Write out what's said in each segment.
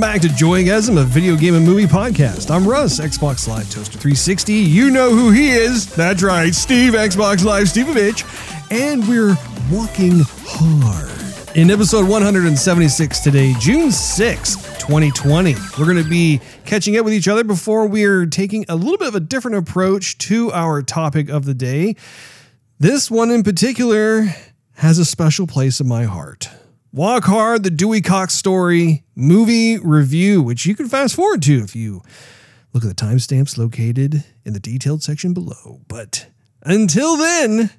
Welcome back to Joygasm, a video game and movie podcast. I'm Russ, Xbox Live Toaster 360. You know who he is. That's right, Steve, Xbox Live Stevevich. And we're walking hard. In episode 176 today, June 6, 2020, we're going to be catching up with each other before we're taking a little bit of a different approach to our topic of the day. This one in particular has a special place in my heart. Walk Hard, the Dewey Cox story movie review, which you can fast forward to if you look at the timestamps located in the detailed section below. But until then,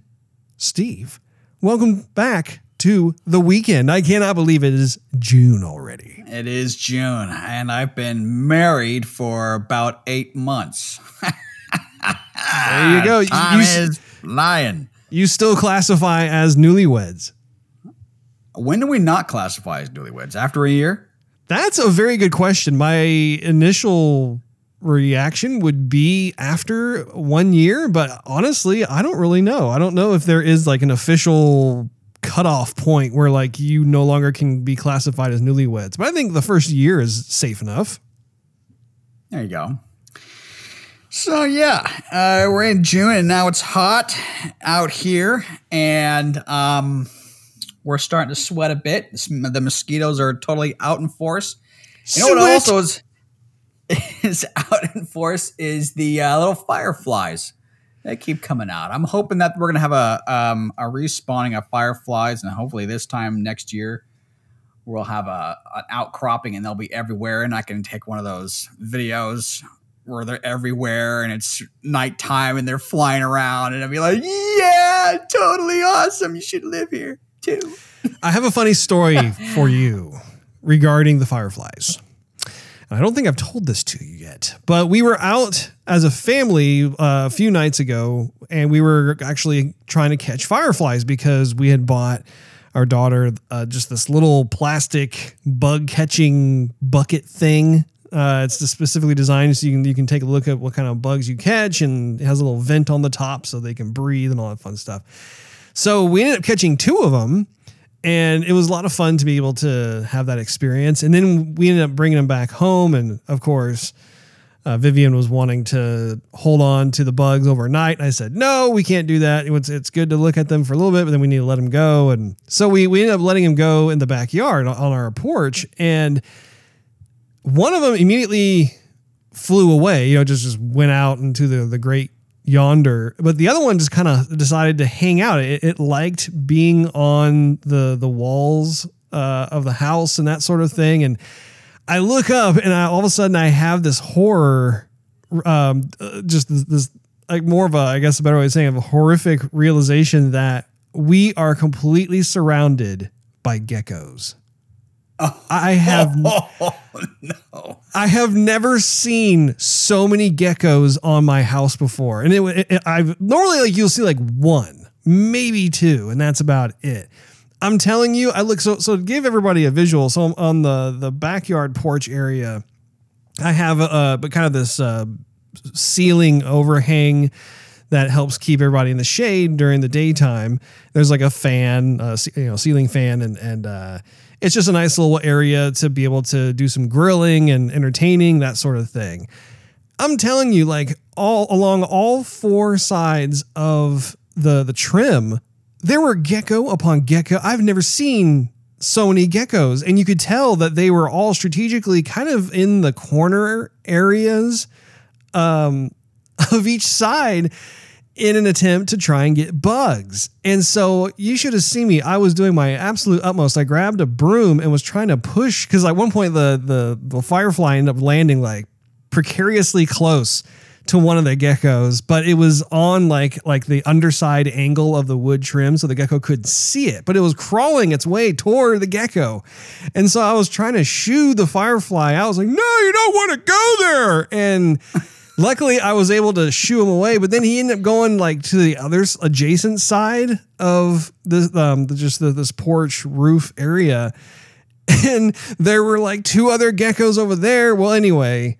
Steve, welcome back to the weekend. I cannot believe it is June already. It is June, and I've been married for about eight months. there you go. Time you, is flying. You still classify as newlyweds. When do we not classify as newlyweds? After a year? That's a very good question. My initial reaction would be after one year, but honestly, I don't really know. I don't know if there is like an official cutoff point where like you no longer can be classified as newlyweds. But I think the first year is safe enough. There you go. So yeah, uh, we're in June and now it's hot out here, and um, we're starting to sweat a bit. The mosquitoes are totally out in force. You know what also is is out in force is the uh, little fireflies. They keep coming out. I'm hoping that we're gonna have a um, a respawning of fireflies, and hopefully this time next year we'll have a an outcropping, and they'll be everywhere, and I can take one of those videos where they're everywhere and it's nighttime and they're flying around and I'd be like, yeah, totally awesome. You should live here too. I have a funny story for you regarding the fireflies. I don't think I've told this to you yet, but we were out as a family uh, a few nights ago, and we were actually trying to catch fireflies because we had bought our daughter uh, just this little plastic bug catching bucket thing. Uh, it's specifically designed so you can you can take a look at what kind of bugs you catch, and it has a little vent on the top so they can breathe and all that fun stuff. So we ended up catching two of them, and it was a lot of fun to be able to have that experience. And then we ended up bringing them back home, and of course, uh, Vivian was wanting to hold on to the bugs overnight. I said, no, we can't do that. It's, it's good to look at them for a little bit, but then we need to let them go. And so we, we ended up letting him go in the backyard on our porch. And one of them immediately flew away, you know, just, just went out into the, the great yonder. But the other one just kind of decided to hang out. It, it, liked being on the the walls uh, of the house and that sort of thing. And i look up and I, all of a sudden i have this horror um, uh, just this, this like more of a i guess a better way of saying of a horrific realization that we are completely surrounded by geckos I have oh, no. I have never seen so many geckos on my house before, and it, it, I've normally like you'll see like one, maybe two, and that's about it. I'm telling you, I look so so to give everybody a visual. So I'm on the the backyard porch area, I have a but kind of this uh, ceiling overhang that helps keep everybody in the shade during the daytime. There's like a fan, uh, you know, ceiling fan, and and uh, it's just a nice little area to be able to do some grilling and entertaining, that sort of thing. I'm telling you, like all along all four sides of the the trim, there were gecko upon gecko. I've never seen so many geckos, and you could tell that they were all strategically kind of in the corner areas um, of each side in an attempt to try and get bugs. And so you should have seen me. I was doing my absolute utmost. I grabbed a broom and was trying to push because at one point the the the firefly ended up landing like precariously close to one of the geckos, but it was on like like the underside angle of the wood trim, so the gecko couldn't see it. But it was crawling its way toward the gecko, and so I was trying to shoo the firefly. I was like, "No, you don't want to go there!" And Luckily, I was able to shoo him away, but then he ended up going like to the other adjacent side of this, um, just the, this porch roof area, and there were like two other geckos over there. Well, anyway,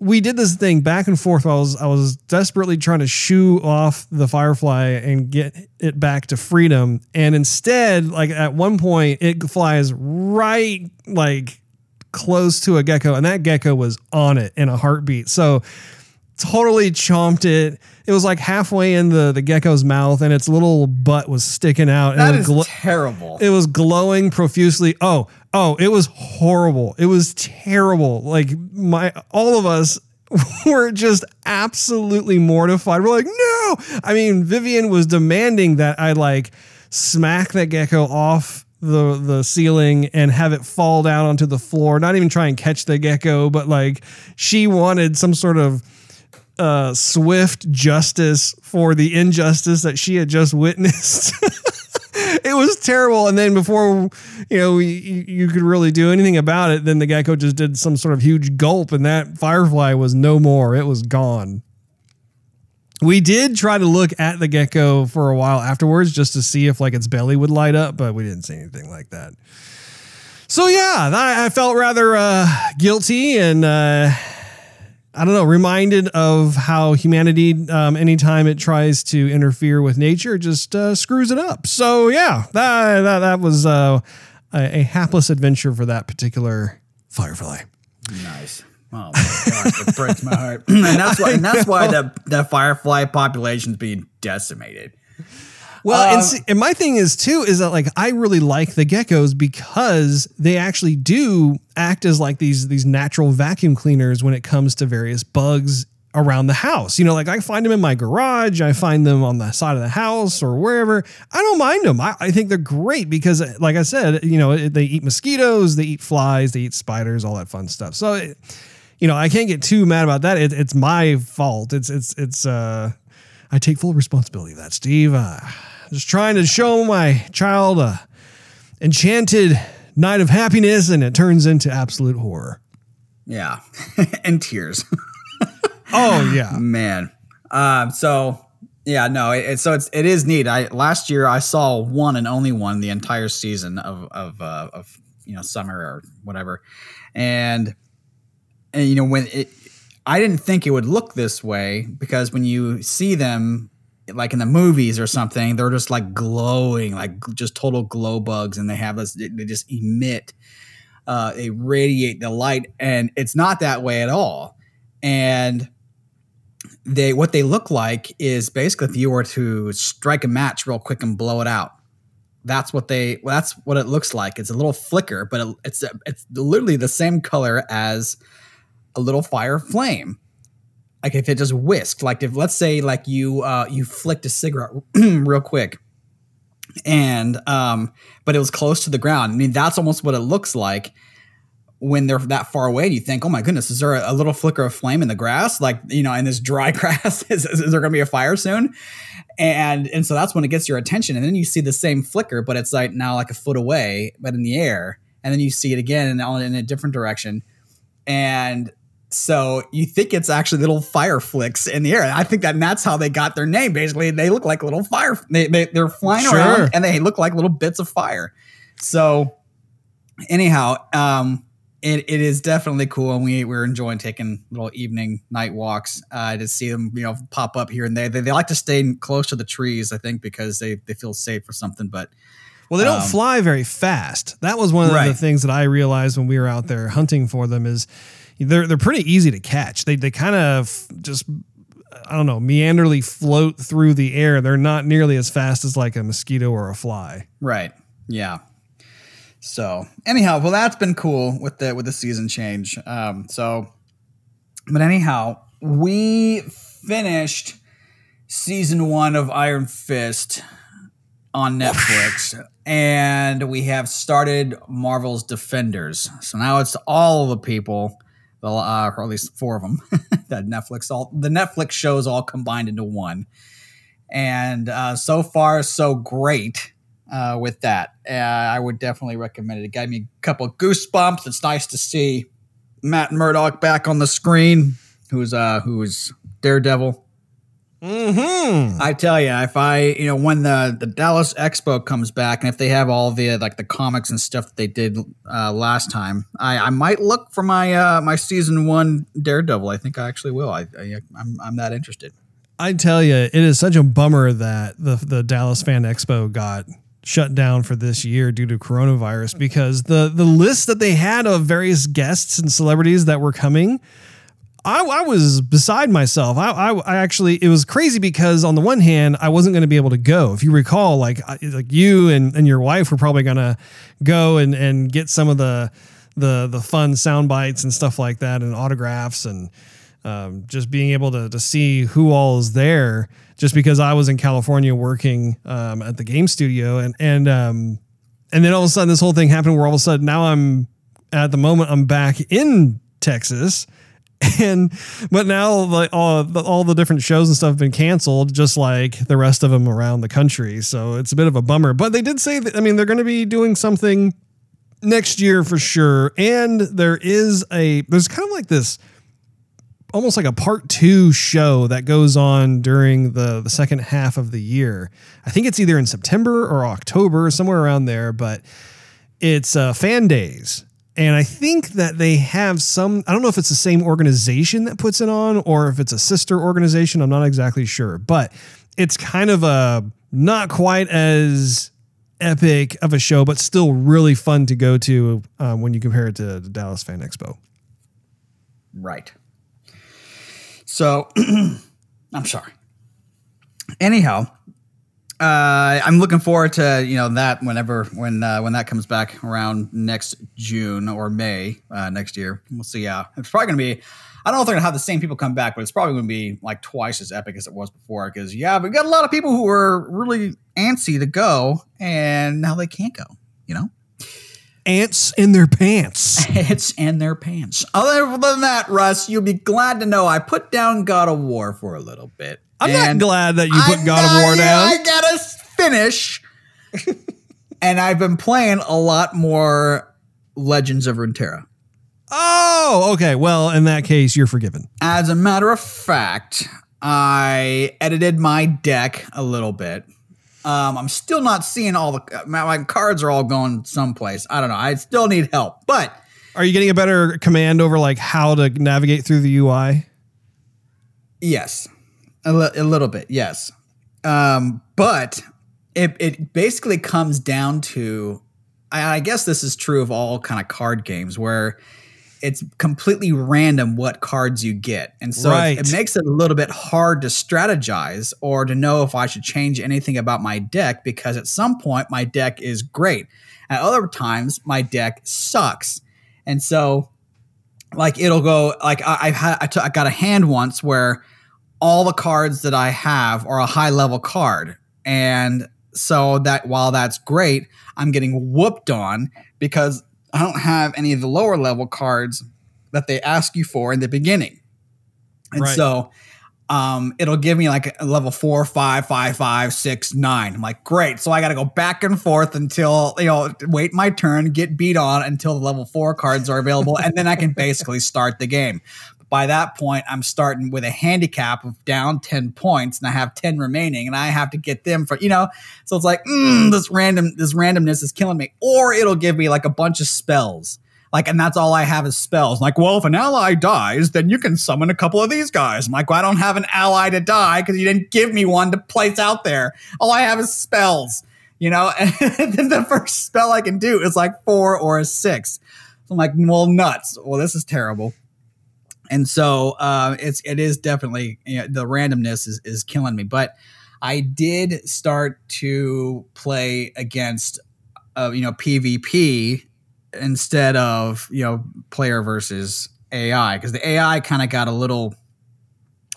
we did this thing back and forth. I was I was desperately trying to shoo off the firefly and get it back to freedom, and instead, like at one point, it flies right like close to a gecko, and that gecko was on it in a heartbeat. So totally chomped it. It was like halfway in the, the gecko's mouth, and its little butt was sticking out. That and is it, was terrible. it was glowing profusely. Oh, oh, it was horrible. It was terrible. Like my all of us were just absolutely mortified. We're like, no. I mean, Vivian was demanding that I like smack that gecko off the the ceiling and have it fall down onto the floor. Not even try and catch the gecko, but like she wanted some sort of uh, swift justice for the injustice that she had just witnessed. it was terrible. And then before you know we, you could really do anything about it, then the gecko just did some sort of huge gulp, and that firefly was no more. It was gone. We did try to look at the gecko for a while afterwards just to see if like its belly would light up, but we didn't see anything like that. So yeah, I I felt rather uh, guilty and uh, I don't know, reminded of how humanity, um, anytime it tries to interfere with nature, just uh, screws it up. So yeah, that that, that was uh, a, a hapless adventure for that particular firefly. Nice. Oh my gosh, it breaks my heart. and that's why and that's why the, the firefly population is being decimated. Well, Um, and, see, and my thing is too is that like I really like the geckos because they actually do act as like these these natural vacuum cleaners when it comes to various bugs around the house. You know, like I find them in my garage, I find them on the side of the house or wherever. I don't mind them. I, I think they're great because, like I said, you know, they eat mosquitoes, they eat flies, they eat spiders, all that fun stuff. So. It, you know, I can't get too mad about that. It, it's my fault. It's it's it's uh I take full responsibility of that, Steve. Uh, just trying to show my child a enchanted night of happiness, and it turns into absolute horror. Yeah. and tears. Oh yeah, Man. Um, so yeah, no, it, it- so it's it is neat. I last year I saw one and only one the entire season of of uh, of you know summer or whatever, and and you know when it, I didn't think it would look this way because when you see them like in the movies or something, they're just like glowing, like just total glow bugs, and they have this they just emit, uh, they radiate the light, and it's not that way at all, and they what they look like is basically if you were to strike a match real quick and blow it out. That's what they. well, That's what it looks like. It's a little flicker, but it, it's it's literally the same color as a little fire flame. Like if it just whisked. Like if let's say like you uh, you flicked a cigarette real quick, and um, but it was close to the ground. I mean that's almost what it looks like when they're that far away and you think, oh my goodness, is there a, little flicker of flame in the grass? Like, you know, in this dry grass, is, is there going to be a fire soon? And and so that's when it gets your attention. And then you see the same flicker, but it's like now like a foot away, but in the air. And then you see it again in a different direction. And so you think it's actually little fire flicks in the air. I think that that's how they got their name. Basically, they look like little fire. They, they they're flying Sure. around and they look like little bits of fire. So anyhow, um, it, it is definitely cool, and we we're enjoying taking little evening night walks uh, to see them, you know, pop up here and there. They, they like to stay close to the trees, I think, because they, they feel safe or something. But Well, they don't Um, fly very fast. That was one of the things that I realized when we were out there hunting for them is they're they're pretty easy to catch. They they kind of just I don't know meanderly float through the air. They're not nearly as fast as like a mosquito or a fly. right, yeah. So anyhow, well, that's been cool with the with the season change. Um, so, but anyhow, we finished season one of Iron Fist on Netflix, and we have started Marvel's Defenders. So now it's all the people, well, uh, or at least four of them, that Netflix all the Netflix shows all combined into one. And uh, so far, so great uh, with that. Uh, I would definitely recommend it. It gave me a couple goosebumps. It's nice to see Matt Murdock back on the screen, who's uh, who's Daredevil. Hmm. I tell you, if I, you know, when the the Dallas Expo comes back, and if they have all the like the comics and stuff that they did uh, last time, I, I might look for my uh, my season one Daredevil. I think I actually will. I, I I'm I'm that interested. I tell you, it is such a bummer that the the Dallas Fan Expo got shut down for this year due to coronavirus because the the list that they had of various guests and celebrities that were coming I, I was beside myself. I, I, I, actually, it was crazy because on the one hand, I wasn't going to be able to go. If you recall, like like you and, and your wife were probably going to go and, and get some of the the the fun sound bites and stuff like that and autographs and um, just being able to to see who all is there. Just because I was in California working um, at the game studio and and um, and then all of a sudden this whole thing happened where all of a sudden now I'm at the moment I'm back in Texas and but now like all all the different shows and stuff have been canceled just like the rest of them around the country. So it's a bit of a bummer. But they did say that i mean they're going to be doing something next year for sure. And there is a there's kind of like this almost like a part two show that goes on during the the second half of the year. I think it's either in september or october somewhere around there but it's uh, fan days and I think that they have some, I don't know if it's the same organization that puts it on or if it's a sister organization. I'm not exactly sure, but it's kind of a not quite as epic of a show, but still really fun to go to um, when you compare it to the Dallas Fan Expo. Right. So, I'm sorry. Anyhow, uh, I'm looking forward to you know that whenever when uh, when that comes back around next June or May uh, next year. We'll see. Yeah, it's probably gonna be. I don't know if they're gonna have the same people come back, but it's probably gonna be like twice as epic as it was before. Because yeah, we got a lot of people who were really antsy to go, and now they can't go. You know, ants in their pants. ants in their pants. Other than that, Russ, you'll be glad to know I put down God of War for a little bit. I'm and not glad that you put I, God of War down. I gotta finish. and I've been playing a lot more Legends of Runeterra. Oh, okay. Well, in that case, you're forgiven. As a matter of fact, I edited my deck a little bit. Um, I'm still not seeing all the my, my cards are all going someplace. I don't know. I still need help, but are you getting a better command over like how to navigate through the UI? Yes. A, li- a little bit, yes. Um, but it it basically comes down to I, I guess this is true of all kind of card games where it's completely random what cards you get. And so right. it, it, makes it a little bit hard to strategize or to know if I should change anything about my deck because at some point my deck is great. At other times my deck sucks. And so like it'll go like I, I've had I, t- I got a hand once where all the cards that I have are a high level card. And so that while that's great, I'm getting whooped on because I don't have any of the lower level cards that they ask you for in the beginning. And right. so um, it'll give me like a level four, five, five, five, six, nine. I'm like, great. So I got to go back and forth until, you know, wait my turn, get beat on until the level four cards are available. and then I can basically start the game by that point, I'm starting with a handicap of down 10 points and I have 10 remaining and I have to get them for, you know, so it's like, mm, this random, this randomness is killing me. Or it'll give me like a bunch of spells. Like, and that's all I have is spells. Like, well, if an ally dies, then you can summon a couple of these guys. I'm like, well, I don't have an ally to die because you didn't give me one to place out there. All I have is spells, you know? And then the first spell I can do is like four or a six. So I'm like, well, nuts. Well, this is terrible and so uh, it's it is definitely you know, the randomness is is killing me. But I did start to play against uh, you know PvP instead of you know player versus AI because the AI kind of got a little.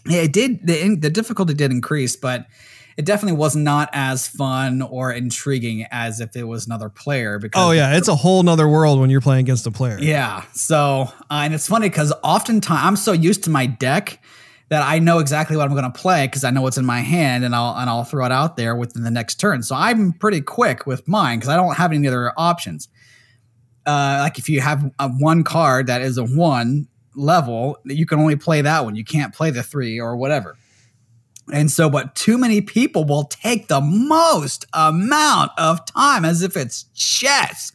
It did the the difficulty did increase, but it definitely was not as fun or intriguing as if it was another player. Because oh yeah, it's a whole nother world when you're playing against a player. Yeah. So uh, and it's funny because oftentimes I'm so used to my deck that I know exactly what I'm going to play because I know what's in my hand and I'll and I'll throw it out there within the next turn. So I'm pretty quick with mine because I don't have any other options. Uh, like if you have a one card that is a one level, you can only play that one. You can't play the three or whatever. And so, but too many people will take the most amount of time as if it's chess.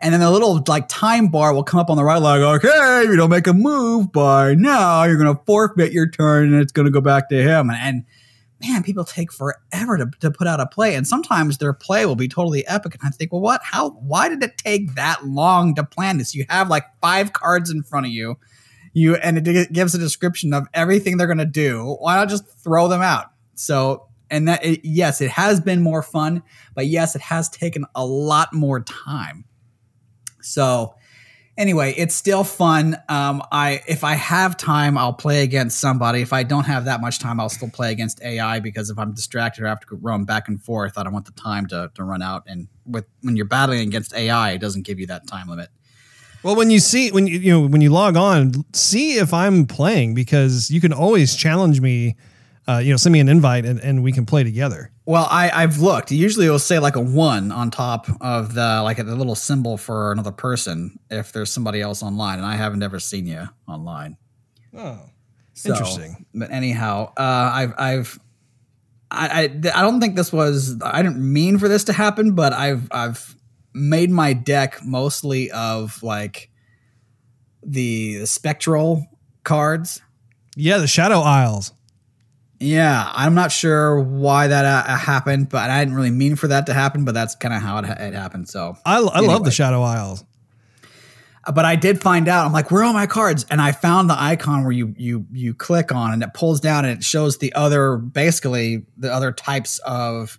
And then the little like time bar will come up on the right, like, okay, if you don't make a move by now, you're going to forfeit your turn and it's going to go back to him. And, and man, people take forever to, to put out a play. And sometimes their play will be totally epic. And I think, well, what? How? Why did it take that long to plan this? You have like five cards in front of you, you and it gives a description of everything they're going to do. Why not just throw them out? So, and that it, yes, it has been more fun, but yes, it has taken a lot more time. So, anyway, it's still fun. Um, I if I have time, I'll play against somebody. If I don't have that much time, I'll still play against AI because if I'm distracted or have to roam back and forth, I don't want the time to, to run out. And with when you're battling against AI, it doesn't give you that time limit. Well, when you see when you you know when you log on, see if I'm playing because you can always challenge me. Uh, you know, send me an invite and, and we can play together. Well, I, I've looked. Usually, it'll say like a one on top of the like a little symbol for another person if there's somebody else online, and I haven't ever seen you online. Oh, So, Interesting. But anyhow, uh, I've I've I, I I don't think this was I didn't mean for this to happen, but I've I've made my deck mostly of like the, the spectral cards. yeah, the Shadow Isles. Yeah, I'm not sure why that uh, happened, but I didn't really mean for that to happen. But that's kind of how it, it happened. So I, I love the Shadow Isles. but I did find out. I'm like, where are all my cards? And I found the icon where you you you click on and it pulls down and it shows the other basically the other types of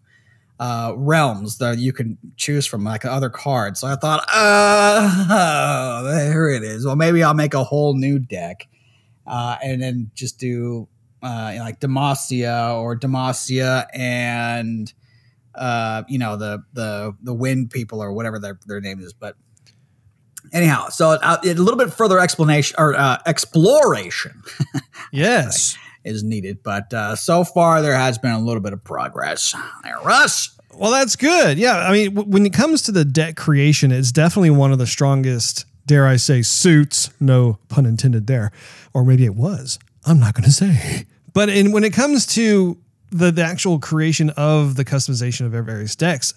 uh, realms that you can choose from, like other cards. So I thought, oh, there it is. Well, maybe I'll make a whole new deck uh, and then just do uh, like Demacia or Demacia and uh, you know the the the wind people or whatever their their name is, but anyhow, so uh, a little bit further explanation or uh, exploration Yes. Is needed, but uh, so far there has been a little bit of progress. There, Russ. Well, that's good. Yeah, I mean, w- when it comes to the deck creation, it's definitely one of the strongest, dare I say, suits. No pun intended there, or maybe it was. I'm not going to say. But in, when it comes to the, the actual creation of the customization of various decks,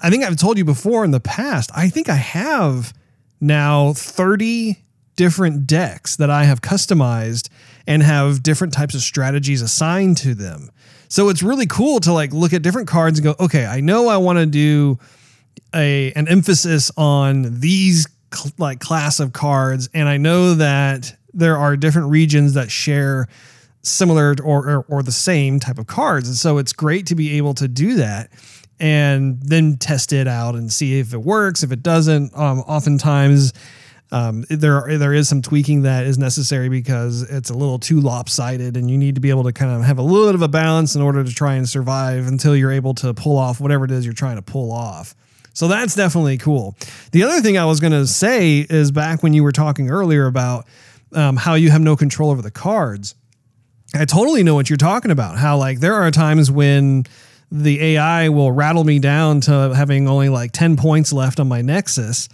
I think I've told you before in the past. I think I have now 30 different decks that I have customized and have different types of strategies assigned to them. So it's really cool to like look at different cards and go, okay, I know I want to do a an emphasis on these cl- like class of cards, and I know that there are different regions that share similar or, or or the same type of cards, and so it's great to be able to do that and then test it out and see if it works. If it doesn't, um, oftentimes um, there there is some tweaking that is necessary because it's a little too lopsided, and you need to be able to kind of have a little bit of a balance in order to try and survive until you're able to pull off whatever it is you're trying to pull off. So that's definitely cool. The other thing I was going to say is back when you were talking earlier about um, how you have no control over the cards. I totally know what you're talking about. How like there are times when the AI will rattle me down to having only like 10 points left on my Nexus.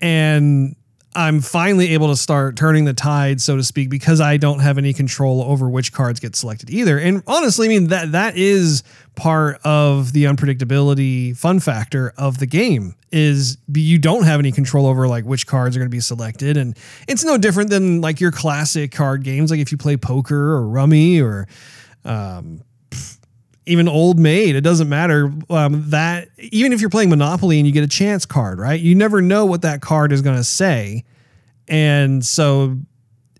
And I'm finally able to start turning the tide, so to speak, because I don't have any control over which cards get selected either. And honestly, I mean that that is part of the unpredictability fun factor of the game is you don't have any control over like which cards are going to be selected and it's no different than like your classic card games like if you play poker or rummy or um, even old maid it doesn't matter um, that even if you're playing monopoly and you get a chance card right? You never know what that card is going to say. And so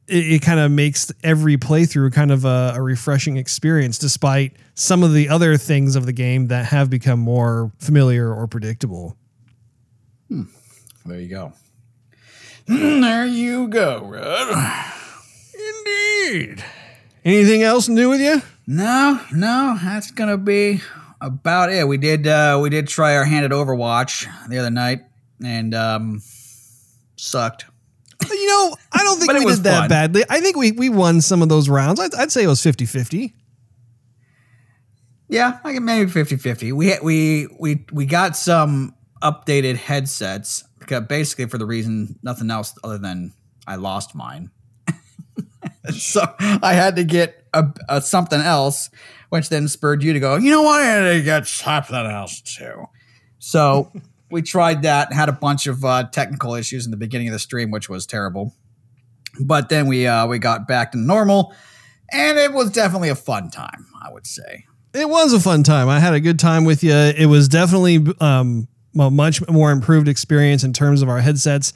it, it kind of makes every playthrough kind of a, a refreshing experience despite some of the other things of the game that have become more familiar or predictable. There you go. there you go, Rod. indeed. Anything else new with you No, no, that's gonna be about it. We did uh we did try our hand at Overwatch the other night and um sucked. you know i don't think we was did that fun. badly i think we, we won some of those rounds i'd, I'd say it was 50-50 Yeah, I can maybe 50-50. We we we we got some updated headsets because basically for the reason nothing else other than I lost mine. so I had to get a, a something else, which then spurred you to go. You know what? I get something else too. So we tried that. and Had a bunch of uh, technical issues in the beginning of the stream, which was terrible. But then we uh, we got back to normal, and it was definitely a fun time. I would say. It was a fun time. I had a good time with you. It was definitely um, a much more improved experience in terms of our headsets.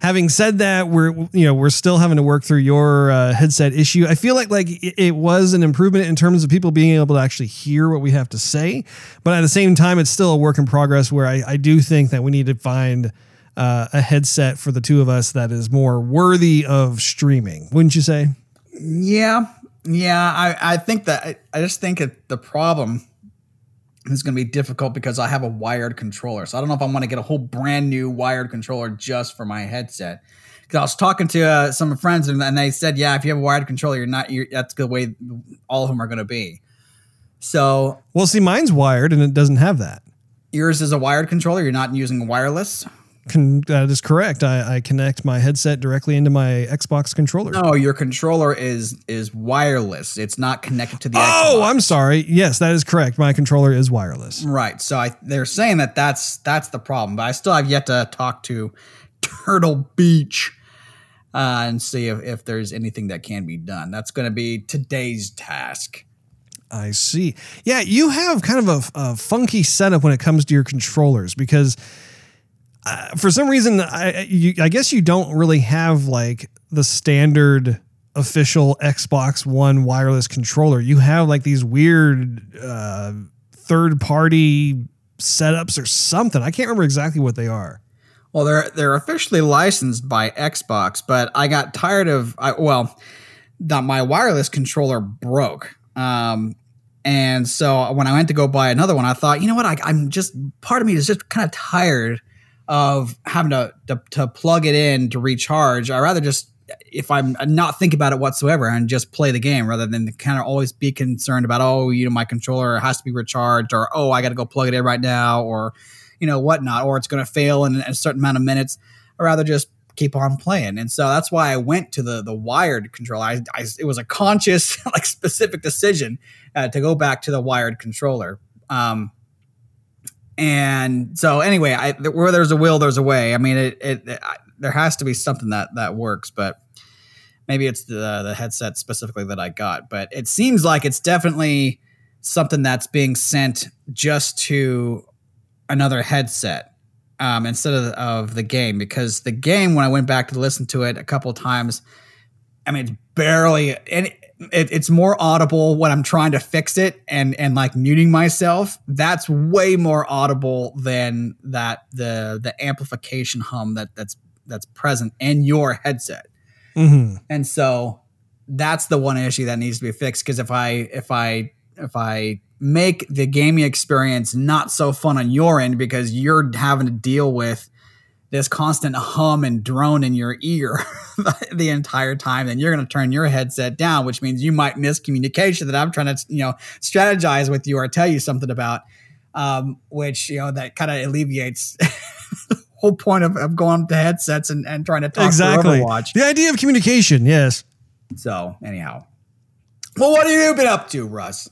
Having said that, we're you know we're still having to work through your uh, headset issue. I feel like like it, was an improvement in terms of people being able to actually hear what we have to say, but at the same time, it's still a work in progress. Where I, I do think that we need to find uh, a headset for the two of us that is more worthy of streaming. Wouldn't you say? Yeah, yeah. I I think that I, I just think it, the problem is going to be difficult because I have a wired controller. So I don't know if I want to get a whole brand new wired controller just for my headset. Because I was talking to uh, some friends and, and, they said, yeah, if you have a wired controller, you're not. You're, that's the way all of them are going to be. So well, see, mine's wired and it doesn't have that. Yours is a wired controller. You're not using wireless. Con- that is correct. I, I, connect my headset directly into my Xbox controller. No, your controller is is wireless. It's not connected to the. Oh, Xbox. I'm sorry. Yes, that is correct. My controller is wireless. Right. So I, they're saying that that's that's the problem. But I still have yet to talk to Turtle Beach uh, and see if, if there's anything that can be done. That's going to be today's task. I see. Yeah, you have kind of a, a funky setup when it comes to your controllers because uh, for some reason, I, you, I guess you don't really have like the standard official Xbox One wireless controller. You have like these weird uh, third party setups or something. I can't remember exactly what they are. Well, they're they're officially licensed by Xbox, but I got tired of I, well, that my wireless controller broke. Um, and so when I went to go buy another one, I thought, you know what, I, I'm just part of me is just kind of tired of having to, to, to plug it in to recharge. I rather just if I'm not think about it whatsoever and just play the game rather than kind of always be concerned about oh you know my controller has to be recharged or oh I got to go plug it in right now or you know whatnot or it's going to fail in a certain amount of minutes. I rather just keep on playing, and so that's why I went to the the wired controller. I, I it was a conscious like specific decision uh, to go back to the wired controller. Um, and so anyway, I, where there's a will, there's a way. I mean, it, it, it I, there has to be something that that works, but maybe it's the the headset specifically that I got. But it seems like it's definitely something that's being sent just to another headset um, instead of, of the game because the game when I went back to listen to it a couple times, I mean, it's barely any it, it's more audible when I'm trying to fix it and and like muting myself. That's way more audible than that the the amplification hum that that's that's present in your headset. Mm-hmm. And so that's the one issue that needs to be fixed because if I if I if I make the gaming experience not so fun on your end because you're having to deal with this constant hum and drone in your ear the entire time, then you're going to turn your headset down, which means you might miss communication that I'm trying to, you know, strategize with you or tell you something about, um, which, you know, that kind of alleviates the whole point of, of going to headsets and, and trying to talk exactly. Overwatch. The idea of communication, yes. So, anyhow. Well, what have you been up to, Russ?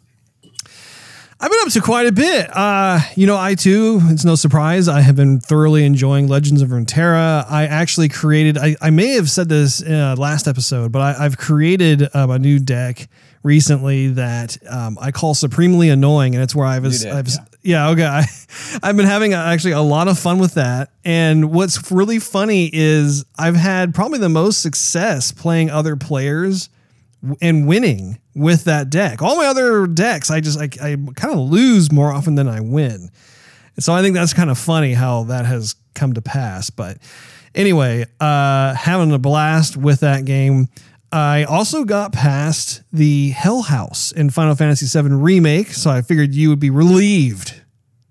I've been up to quite a bit. Uh, you know, I too, it's no surprise, I have been thoroughly enjoying Legends of Runeterra. I actually created, I, I may have said this uh, last episode, but I, have created um, a new deck recently that um, I call Supremely Annoying. And it's where I've, did, I've yeah. yeah. okay. I, I've been having a, actually a lot of fun with that. And what's really funny is I've had probably the most success playing other players and winning with that deck. All my other decks, I just I, I kind of lose more often than I win. And so I think that's kind of funny how that has come to pass. But anyway, uh, having a blast with that game. I also got past the Hell House in Final Fantasy VII Remake, so I figured you would be relieved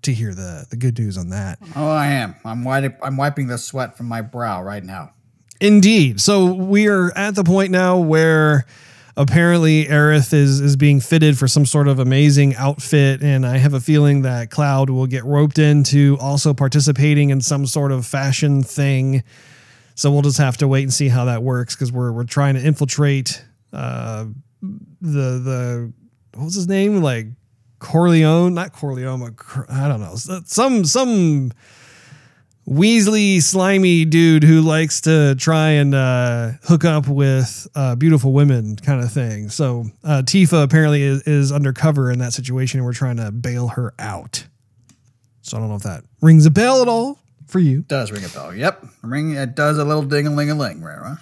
to hear the the good news on that. Oh, I am. I'm wiping I'm wiping the sweat from my brow right now. Indeed. So we are at the point now where apparently Aerith is is being fitted for some sort of amazing outfit, and I have a feeling that Cloud will get roped into also participating in some sort of fashion thing. So we'll just have to wait and see how that works because we're we're trying to infiltrate uh, the the what was his name? Like Corleone, not Corleone, I don't know, some some Weasley slimy dude who likes to try and uh, hook up with uh, beautiful women kind of thing. So uh, Tifa apparently is, is undercover in that situation and we're trying to bail her out. So I don't know if that rings a bell at all for you. Does ring a bell? Yep, ring. It does a little ding a ling a ling, right? right?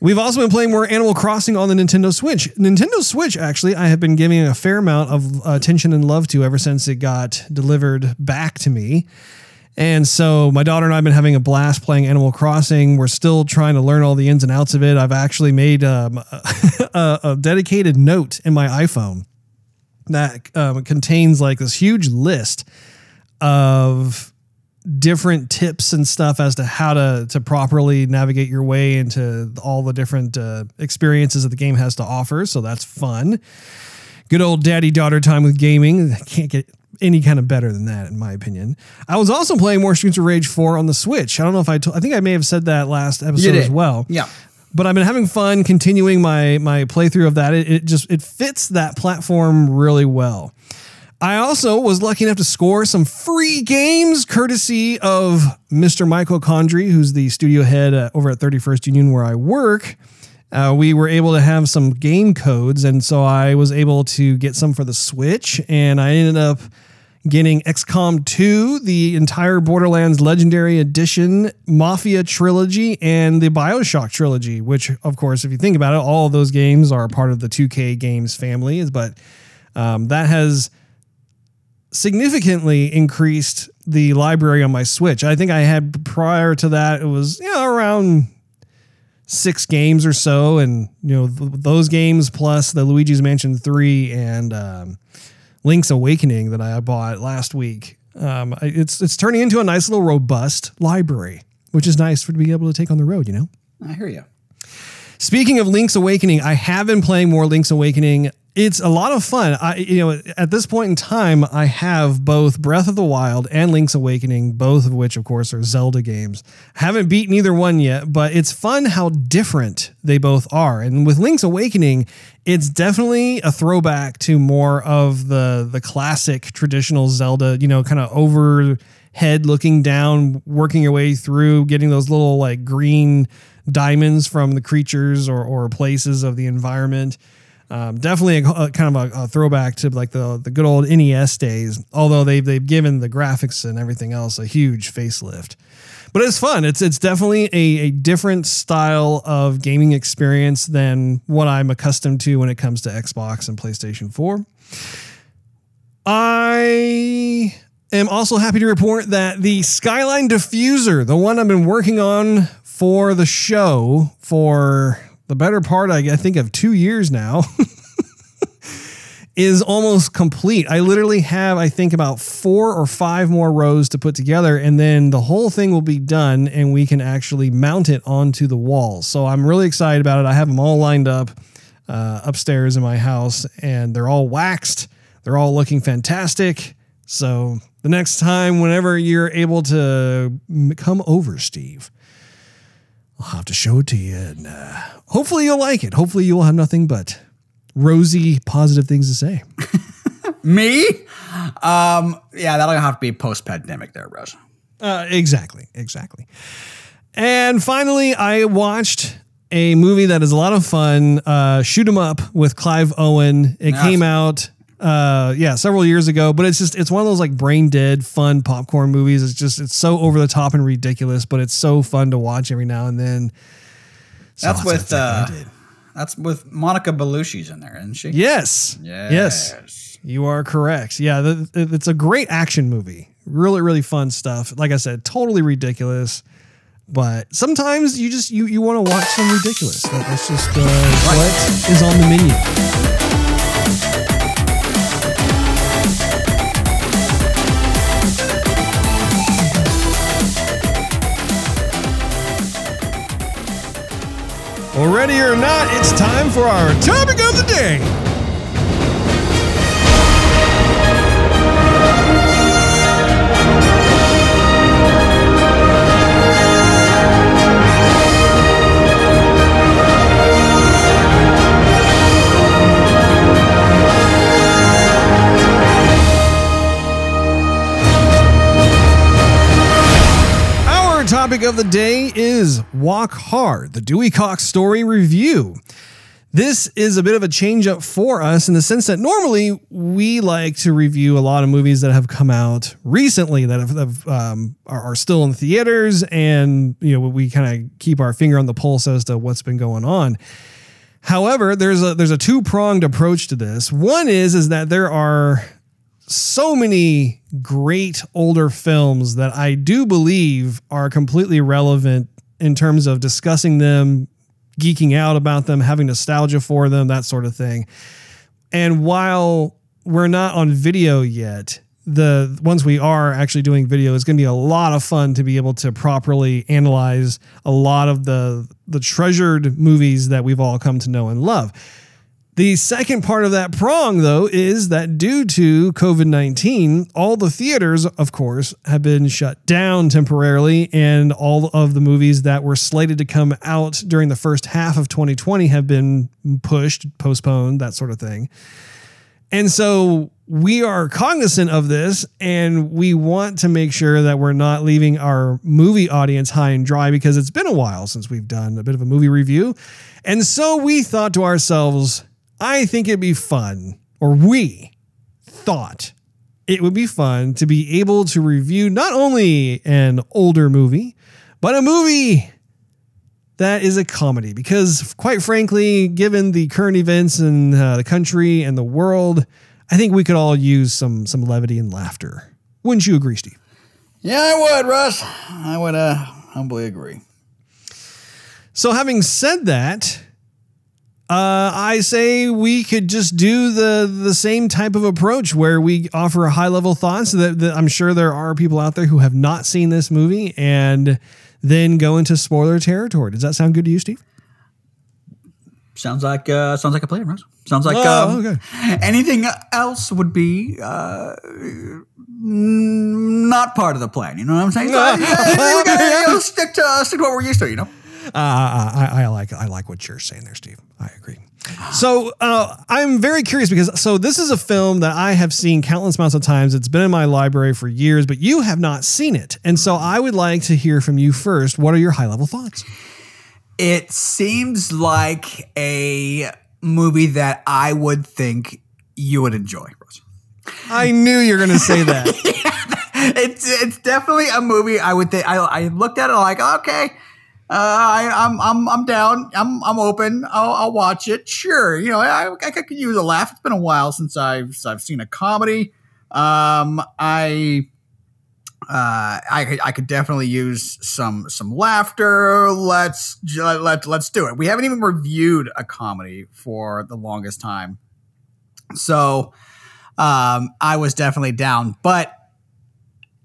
We've also been playing more Animal Crossing on the Nintendo Switch. Nintendo Switch, actually, I have been giving a fair amount of attention and love to ever since it got delivered back to me. And so my daughter and I have been having a blast playing Animal Crossing. We're still trying to learn all the ins and outs of it. I've actually made um, a, a, dedicated note in my iPhone that um, contains like this huge list of different tips and stuff as to how to to properly navigate your way into all the different uh, experiences that the game has to offer. So that's fun. Good old daddy daughter time with gaming. Can't get any kind of better than that, in my opinion. I was also playing more Streets of Rage 4 on the Switch. I don't know if I told, I think I may have said that last episode as well. Yeah. But I've been having fun continuing my my playthrough of that. It, it just it fits that platform really well. I also was lucky enough to score some free games courtesy of Mr. Michael Condrey, who's the studio head uh, over at 31st Union where I work. Uh, we were able to have some game codes, and so I was able to get some for the Switch, and I ended up getting XCOM 2, the entire Borderlands Legendary Edition, Mafia Trilogy, and the Bioshock Trilogy, which, of course, if you think about it, all of those games are part of the 2K games family. But um, that has significantly increased the library on my Switch. I think I had prior to that, it was you know, around six games or so. And, you know, th- those games plus the Luigi's Mansion 3 and, um, Link's Awakening that I bought last week. Um, it's it's turning into a nice little robust library, which is nice for to be able to take on the road. You know. I hear you. Speaking of Link's Awakening, I have been playing more Link's Awakening it's a lot of fun. I, you know, at this point in time, I have both Breath of the Wild and Link's Awakening, both of which, of course, are Zelda games. Haven't beaten either one yet, but it's fun how different they both are. And with Link's Awakening, it's definitely a throwback to more of the the classic traditional Zelda. You know, kind of overhead looking down, working your way through, getting those little like green diamonds from the creatures or or places of the environment. Um, definitely a, a, kind of a, a, throwback to like the the good old NES days. Although they've they've given the graphics and everything else a huge facelift, but it's fun. It's it's definitely a, a different style of gaming experience than what I'm accustomed to when it comes to Xbox and PlayStation Four. I am also happy to report that the Skyline Diffuser, the one I've been working on for the show for the better part, I think, of two years now, is almost complete. I literally have, I think, about four or five more rows to put together, and then the whole thing will be done, and we can actually mount it onto the walls. So I'm really excited about it. I have them all lined up uh, upstairs in my house, and they're all waxed. They're all looking fantastic. So the next time, whenever you're able to come over, Steve, I'll have to show it to you, and uh, hopefully you'll like it. Hopefully you'll have nothing but rosy, positive things to say. Me? Um, yeah, that'll have to be post pandemic there, Rose. Uh, exactly, exactly. And finally, I watched a movie that is a lot of fun. Uh, Shoot 'em up with Clive Owen. It came out uh yeah several years ago but it's just it's one of those like brain dead fun popcorn movies. It's just it's so over the top and ridiculous but it's so fun to watch every now and then. So that's with uh that's with monica bellucci's in there isn't she? Yes. Yes, yes. you are correct. Yeah the, it's a great action movie. Really really fun stuff. Like i said totally ridiculous but sometimes you just you you want to watch some ridiculous. That's just uh, right. what is on the menu Well, ready or not, it's time for our topic of the day. Topic of the day is Walk Hard, the Dewey Cox story review. This is a bit of a change up for us in the sense that normally we like to review a lot of movies that have come out recently that have, have um, are, are still in theaters, and you know we kind of keep our finger on the pulse as to what's been going on. However, there's a there's a two pronged approach to this. One is is that there are so many great older films that I do believe are completely relevant in terms of discussing them, geeking out about them, having nostalgia for them, that sort of thing. And while we're not on video yet, the once we are actually doing video, it's going to be a lot of fun to be able to properly analyze a lot of the the treasured movies that we've all come to know and love. The second part of that prong, though, is that due to COVID 19, all the theaters, of course, have been shut down temporarily, and all of the movies that were slated to come out during the first half of 2020 have been pushed, postponed, that sort of thing. And so we are cognizant of this and we want to make sure that we're not leaving our movie audience high and dry because it's been a while since we've done a bit of a movie review. And so we thought to ourselves, I think it'd be fun, or we thought it would be fun to be able to review not only an older movie, but a movie that is a comedy. Because, quite frankly, given the current events in uh, the country and the world, I think we could all use some some levity and laughter. Wouldn't you agree, Steve? Yeah, I would, Russ. I would uh, humbly agree. So, having said that, uh, I say we could just do the the same type of approach where we offer high level thoughts that, that, I'm sure there are people out there who have not seen this movie and then go into spoiler territory. Does that sound good to you, Steve? Sounds like uh, sounds like a plan, Russ. Sounds like Oh, um, okay. anything else would be uh, not part of the plan. You know what I'm saying? So, yeah, you know, stick to uh, stick to what we're used to. You know. Uh, I, I like I like what you're saying there, Steve. I agree. So uh, I'm very curious because so this is a film that I have seen countless amounts of times. It's been in my library for years, but you have not seen it, and so I would like to hear from you first. What are your high level thoughts? It seems like a movie that I would think you would enjoy. I knew you were going to say that. it's it's definitely a movie I would think. I, I looked at it like okay, uh, I, I'm I'm I'm down. I'm I'm open. I'll, I'll watch it. Sure, you know I, I could use a laugh. It's been a while since I've I've seen a comedy. Um, I. Uh, I I could definitely use some some laughter. Let's let let's do it. We haven't even reviewed a comedy for the longest time, so um, I was definitely down. But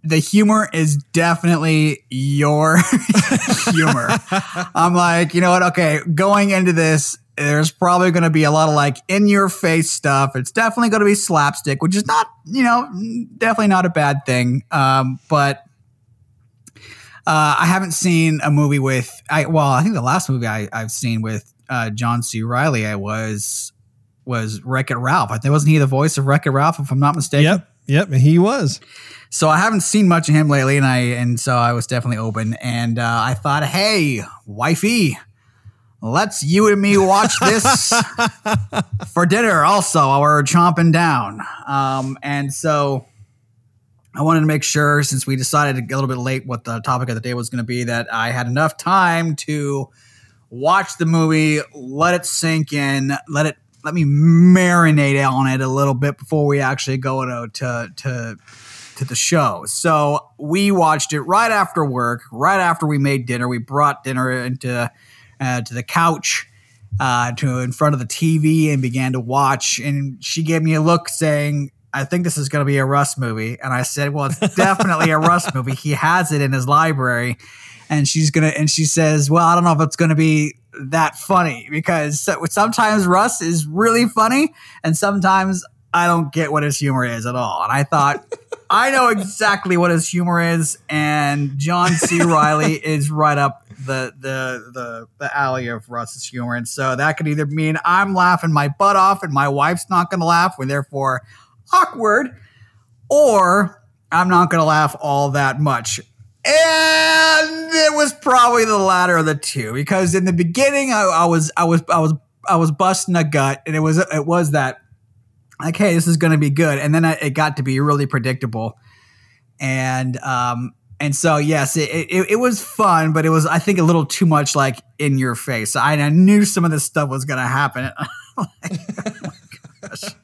the humor is definitely your humor. I'm like, you know what? Okay, going into this, there's probably going to be a lot of like in your face stuff. It's definitely going to be slapstick, which is not, you know, definitely not a bad thing. Um, but uh, I haven't seen a movie with, I well, I think the last movie I, I've seen with uh, John C. Reilly, I was was Wreck It Ralph. I think wasn't he the voice of Wreck It Ralph, if I'm not mistaken. yep, yep, he was. So I haven't seen much of him lately, and I and so I was definitely open, and uh, I thought, hey, wifey, let's you and me watch this for dinner. Also, we're chomping down, um, and so I wanted to make sure, since we decided a little bit late what the topic of the day was going to be, that I had enough time to watch the movie, let it sink in, let it let me marinate on it a little bit before we actually go to to to to the show. So we watched it right after work, right after we made dinner. We brought dinner into uh, to the couch, uh, to in front of the TV, and began to watch. And she gave me a look, saying, "I think this is going to be a Russ movie." And I said, "Well, it's definitely a Russ movie. He has it in his library." And she's gonna, and she says, "Well, I don't know if it's going to be." That funny because sometimes Russ is really funny and sometimes I don't get what his humor is at all. And I thought, I know exactly what his humor is, and John C. Reilly is right up the the the the alley of Russ's humor. And so that could either mean I'm laughing my butt off and my wife's not gonna laugh, and therefore awkward, or I'm not gonna laugh all that much. And it was probably the latter of the two because in the beginning I, I was I was I was I was busting a gut and it was it was that like hey this is going to be good. And then it got to be really predictable. And um and so yes it, it, it was fun but it was I think a little too much like in your face. I, I knew some of this stuff was going to happen. Like, oh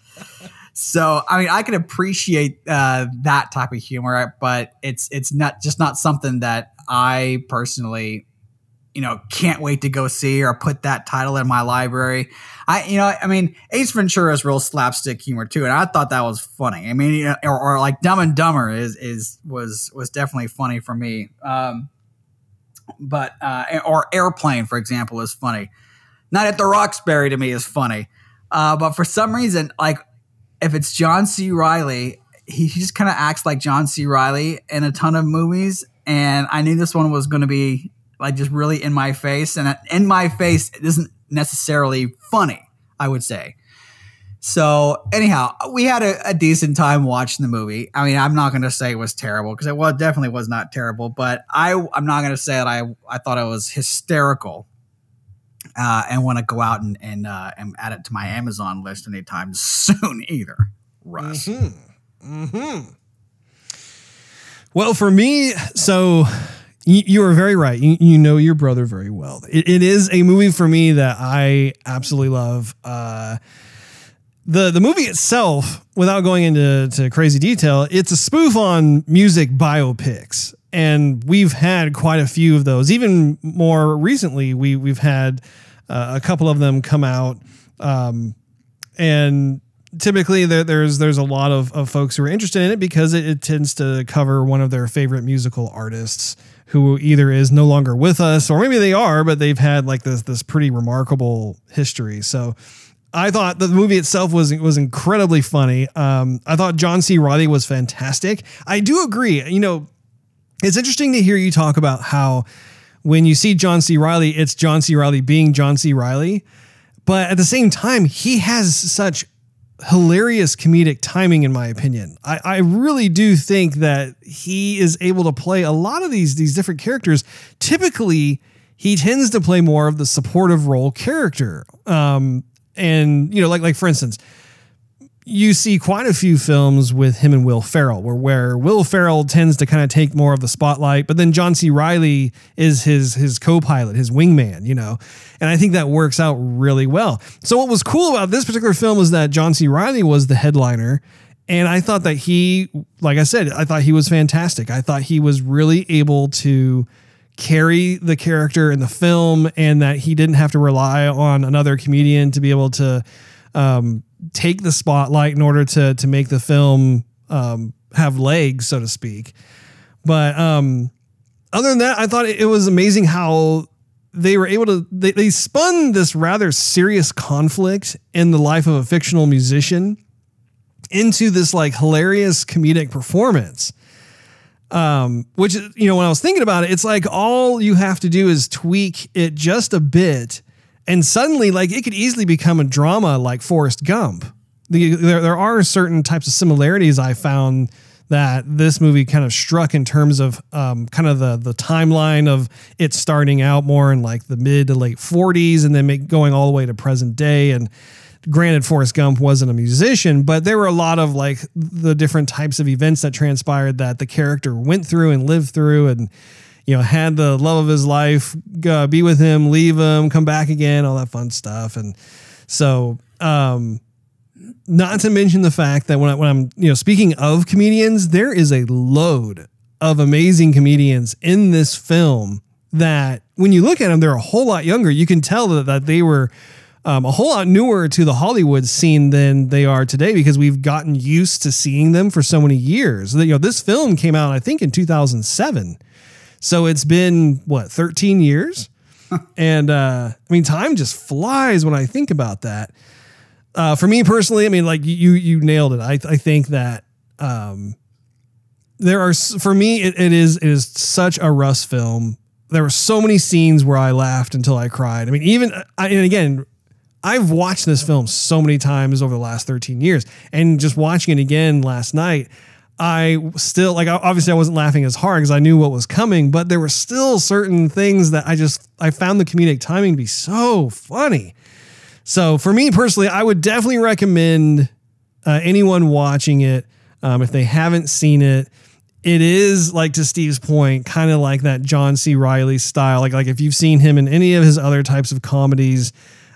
so I mean, I can appreciate uh, that type of humor, but it's it's not just not something that I personally, you know, can't wait to go see or put that title in my library. I you know, I mean, Ace Ventura is real slapstick humor too, and I thought that was funny. I mean, or, or, like Dumb and Dumber is is was was definitely funny for me. Um, but uh, or Airplane, for example, is funny. Night at the Roxbury to me is funny. Uh, but for some reason, like if it's John C. Reilly, he, he just kind of acts like John C. Reilly in a ton of movies. And I knew this one was going to be like just really in my face. And in my face isn't necessarily funny, I would say. So anyhow, we had a, a, decent time watching the movie. I mean, I'm not going to say it was terrible because it well, definitely was not terrible. But I, I'm not going to say that I, I thought it was hysterical uh, and want to go out and and, uh, and add it to my Amazon list anytime soon either. Russ. Mm-hmm. Mm-hmm. Well, for me, so you, are very right. You, you, know your brother very well. It, it is a movie for me that I absolutely love. Uh, the the movie itself, without going into to crazy detail, it's a spoof on music biopics, and we've had quite a few of those. Even more recently, we we've had uh, a couple of them come out, um, and typically there, there's there's a lot of, of folks who are interested in it because it, it tends to cover one of their favorite musical artists who either is no longer with us or maybe they are, but they've had like this this pretty remarkable history. So. I thought the movie itself was was incredibly funny. Um, I thought John C. Reilly was fantastic. I do agree. You know, it's interesting to hear you talk about how when you see John C. Reilly, it's John C. Reilly being John C. Reilly. But at the same time, he has such hilarious comedic timing, in my opinion. I, I really do think that he is able to play a lot of these, these different characters. Typically, he tends to play more of the supportive role character. Um, and, you know, like, like for instance, you see quite a few films with him and Will Ferrell, where where Will Ferrell tends to kind of take more of the spotlight, but then John C. Reilly is his his co-pilot, his wingman, you know, and I think that works out really well. So what was cool about this particular film was that John C. Reilly was the headliner, and I thought that he, like I said, I thought he was fantastic. I thought he was really able to carry the character in the film, and that he didn't have to rely on another comedian to be able to. Um, take the spotlight in order to to make the film um, have legs, so to speak. But um, other than that, I thought it was amazing how they were able to they, they spun this rather serious conflict in the life of a fictional musician into this like hilarious comedic performance um which you know when i was thinking about it it's like all you have to do is tweak it just a bit and suddenly like it could easily become a drama like Forrest Gump. The, there, there are certain types of similarities I found that this movie kind of struck in terms of um, kind of the the timeline of it starting out more in like the mid to late 40s and then make, going all the way to present day and granted Forrest Gump wasn't a musician but there were a lot of like the different types of events that transpired that the character went through and lived through and you know, had the love of his life uh, be with him, leave him, come back again, all that fun stuff. And so, um, not to mention the fact that when, I, when I'm, you know, speaking of comedians, there is a load of amazing comedians in this film that when you look at them, they're a whole lot younger. You can tell that, that they were um, a whole lot newer to the Hollywood scene than they are today because we've gotten used to seeing them for so many years. You know, this film came out, I think, in 2007. So it's been what 13 years, and uh, I mean time just flies when I think about that. Uh, for me personally, I mean, like you you nailed it. I I think that um, there are for me it, it is it is such a Russ film. There were so many scenes where I laughed until I cried. I mean, even I, and again, I've watched this film so many times over the last 13 years, and just watching it again last night, I still like obviously I wasn't laughing as hard because I knew what was coming, but there were still certain things that I just I found the comedic timing to be so funny. So for me personally, I would definitely recommend uh, anyone watching it um, if they haven't seen it. It is like to Steve's point, kind of like that John C. Reilly style. Like like if you've seen him in any of his other types of comedies,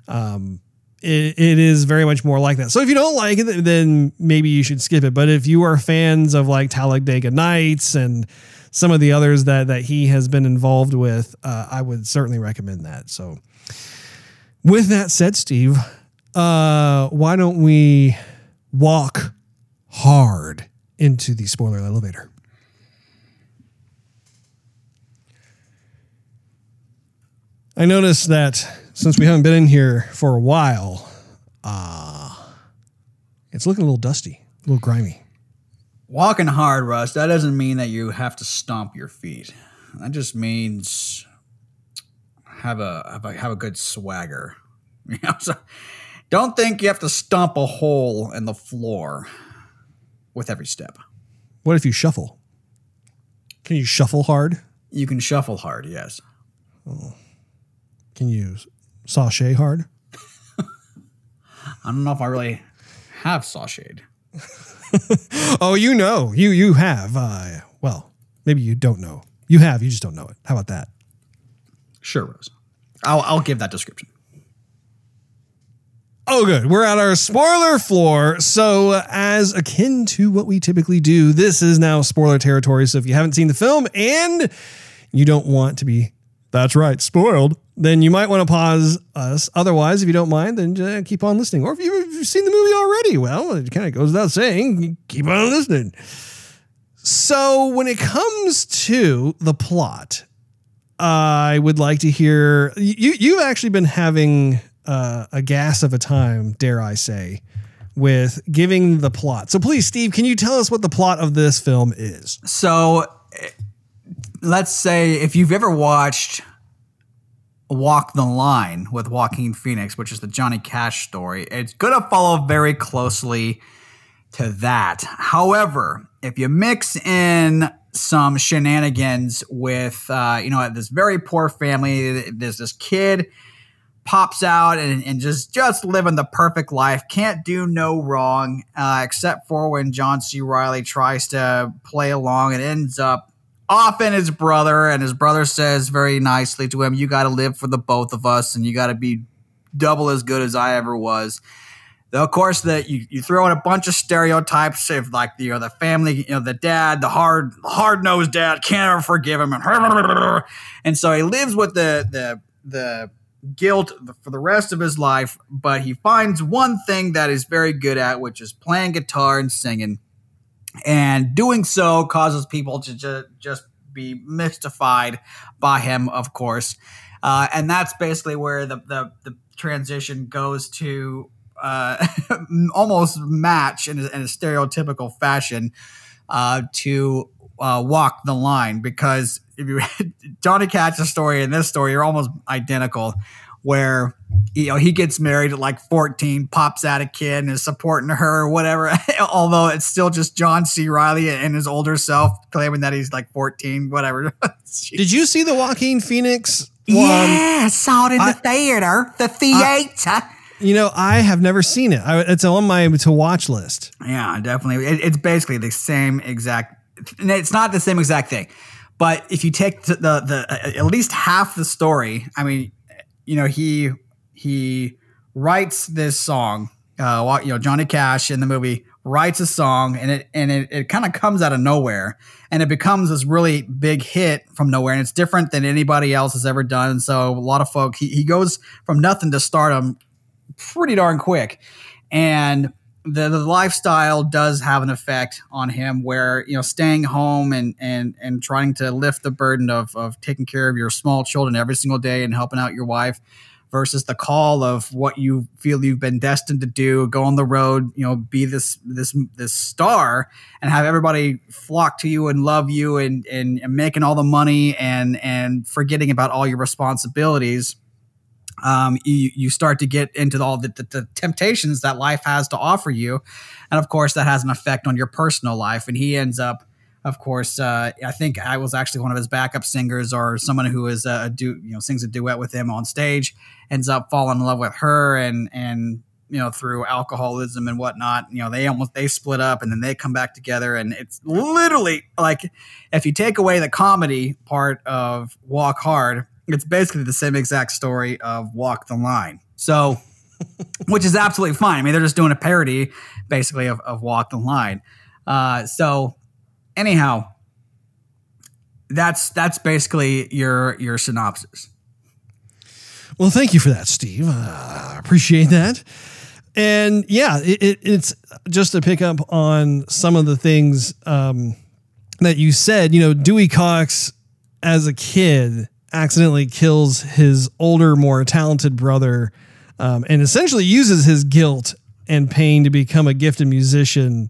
um, it, it is very much more like that. So if you don't like it, then maybe you should skip it. But if you are fans of like Talladega Nights and some of the others that that he has been involved with, uh, I would certainly recommend that. So with that said, Steve, uh, why don't we walk hard into the spoiler elevator? I noticed that since we haven't been in here for a while, uh, it's looking a little dusty, a little grimy. Walking hard, Russ, that doesn't mean that you have to stomp your feet. That just means have a have a, have a good swagger. You know, so don't think you have to stomp a hole in the floor with every step. What if you shuffle? Can you shuffle hard? You can shuffle hard, yes. Oh. Can you sashay hard? I don't know if I really have sashayed. oh, you know, you you have. Uh, well, maybe you don't know. You have. You just don't know it. How about that? Sure, Rose. I'll I'll give that description. Oh, good. We're at our spoiler floor. So, uh, as akin to what we typically do, this is now spoiler territory. So, if you haven't seen the film and you don't want to be, that's right, spoiled, then you might want to pause us. Otherwise, if you don't mind, then uh, keep on listening. Or if you've seen the movie already, well, it kind of goes without saying, keep on listening. So, when it comes to the plot, I would like to hear you. You've actually been having uh, a gas of a time, dare I say, with giving the plot. So, please, Steve, can you tell us what the plot of this film is? So, let's say if you've ever watched Walk the Line with Joaquin Phoenix, which is the Johnny Cash story, it's going to follow very closely to that. However, if you mix in some shenanigans with, uh, you know, this very poor family, there's this kid pops out and, and just just living the perfect life can't do no wrong uh, except for when john c reilly tries to play along and ends up often his brother, and his brother says very nicely to him, "You got to live for the both of us, and you got to be double as good as I ever was." Of course, that you, you throw in a bunch of stereotypes of like you know the family, you know the dad, the hard hard nosed dad can't ever forgive him, and and so he lives with the the the guilt for the rest of his life. But he finds one thing that he's very good at, which is playing guitar and singing and doing so causes people to ju- just be mystified by him, of course. Uh, and that's basically where the, the, the transition goes to uh, almost match in a, in a stereotypical fashion uh, to uh, walk the line because if you Johnny Cash's story and this story are almost identical, where you know he gets married at like 14 pops out a kid and is supporting her or whatever. Although it's still just john c. Reilly and his older self claiming that he's like 14 whatever. Did you see the joaquin phoenix one? yeah saw it in I, the theater the theater. I, you know i have never seen it. I, it's on my to watch list. Yeah definitely. It, it's basically the same exact it's not the same exact thing but if you take the, the, the uh, at least half the story i mean you know, he he writes this song. Uh, you know, Johnny Cash in the movie writes a song, and it and it, it kind of comes out of nowhere, and it becomes this really big hit from nowhere, and it's different than anybody else has ever done. So a lot of folk, he, he goes from nothing to stardom pretty darn quick, and the, the lifestyle does have an effect on him where you know staying home and and and trying to lift the burden of of taking care of your small children every single day and helping out your wife versus the call of what you feel you've been destined to do go on the road you know be this this this star and have everybody flock to you and love you and and, and making all the money and and forgetting about all your responsibilities um, you, you start to get into all the, the, the, temptations that life has to offer you. And of course, that has an effect on your personal life. And he ends up, of course, uh, I think I was actually one of his backup singers or someone who is a, du- you know sings a duet with him on stage. Ends up falling in love with her, and and you know through alcoholism and whatnot. You know they almost they split up, and then they come back together, and it's literally like if you take away the comedy part of Walk Hard, it's basically the same exact story of Walk the Line. So, which is absolutely fine. I mean, they're just doing a parody, basically, of, of Walk the Line. Uh, so, anyhow, that's that's basically your your synopsis. Well, thank you for that, Steve. I uh, appreciate that. And yeah, it, it, it's just to pick up on some of the things um, that you said. You know, Dewey Cox as a kid accidentally kills his older, more talented brother, um, and essentially uses his guilt and pain to become a gifted musician.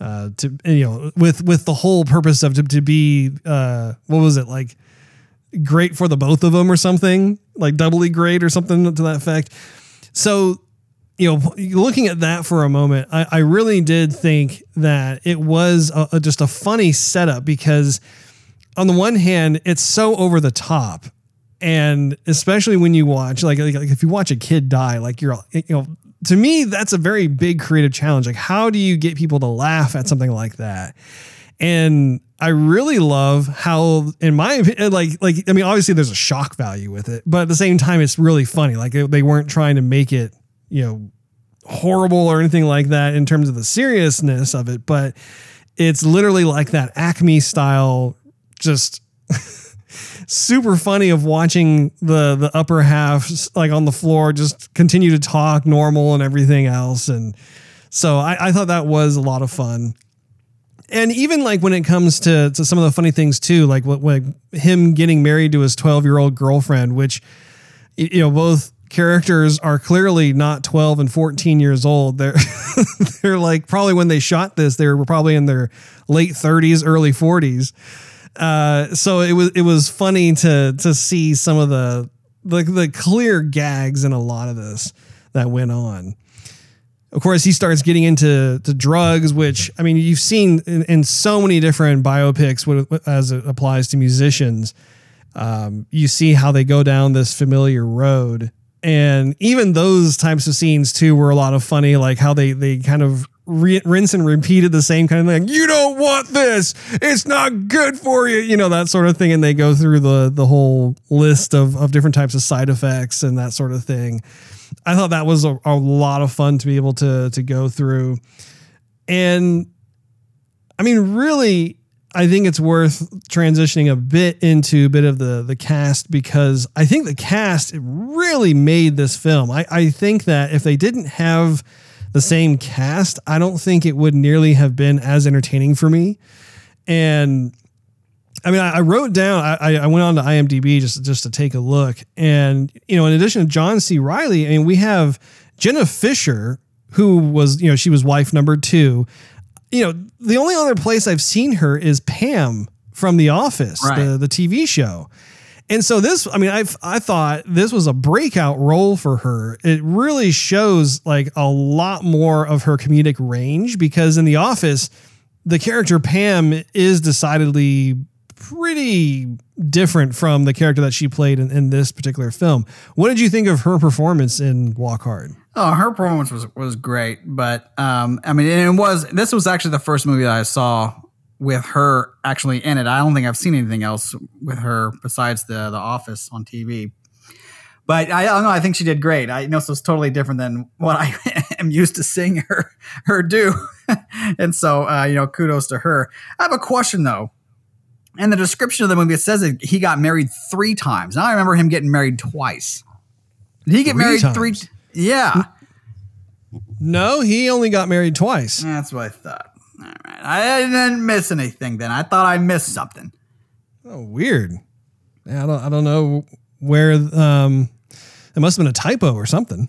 Uh, to you know, with with the whole purpose of to, to be uh, what was it like, great for the both of them or something like doubly great or something to that effect. So you know, looking at that for a moment, I, I really did think that it was a, a, just a funny setup because on the one hand, it's so over the top. And especially when you watch, like, like, like if you watch a kid die, like you're, you know, to me, that's a very big creative challenge. Like, how do you get people to laugh at something like that? And I really love how, in my opinion, eh, like, like I mean, obviously there's a shock value with it, but at the same time, it's really funny. Like they weren't trying to make it, you know, horrible or anything like that in terms of the seriousness of it, but it's literally like that Acme style just super funny of watching the the upper half like on the floor just continue to talk normal and everything else and so I, I thought that was a lot of fun and even like when it comes to, to some of the funny things too like what, what him getting married to his 12 year old girlfriend which you know both characters are clearly not 12 and 14 years old they're they're like probably when they shot this they were probably in their late 30s early 40s uh, so it was it was funny to to see some of the the the clear gags in a lot of this that went on. Of course, he starts getting into the drugs, which I mean, you've seen in, in so many different biopics as it applies to musicians. Um, you see how they go down this familiar road, and even those types of scenes too were a lot of funny, like how they they kind of re- rinse and repeated the same kind of thing. You don't want this. It's not good for you. You know that sort of thing, and they go through the the whole list of of different types of side effects and that sort of thing. I thought that was a, a lot of fun to be able to to go through, and I mean, really, I think it's worth transitioning a bit into a bit of the the cast because I think the cast really made this film. I, I think that if they didn't have the same cast, I don't think it would nearly have been as entertaining for me. And I mean, I, wrote down, I, I went on to IMDb just, just to take a look. And, you know, in addition to John C. Reilly, I mean, we have Jenna Fischer, who was, you know, she was wife number two. You know, the only other place I've seen her is Pam from The Office, right. the, the TV show. And so this, I mean, I I thought this was a breakout role for her. It really shows like a lot more of her comedic range because in The Office, the character Pam is decidedly pretty different from the character that she played in, in this particular film. What did you think of her performance in Walk Hard? Oh, her performance was was great, but um, I mean, it was this was actually the first movie that I saw with her actually in it. I don't think I've seen anything else with her besides the the Office on TV. But I, don't know. I think she did great. I know so it's totally different than what I am used to seeing her her do, and so uh, you know, kudos to her. I have a question though. In the description of the movie, it says that he got married three times. Now I remember him getting married twice. Did he get three married times. three? Yeah. No, he only got married twice. That's what I thought. All right. I didn't miss anything then. I thought I missed something. Oh, weird. Yeah, I don't I don't know where um it must have been a typo or something.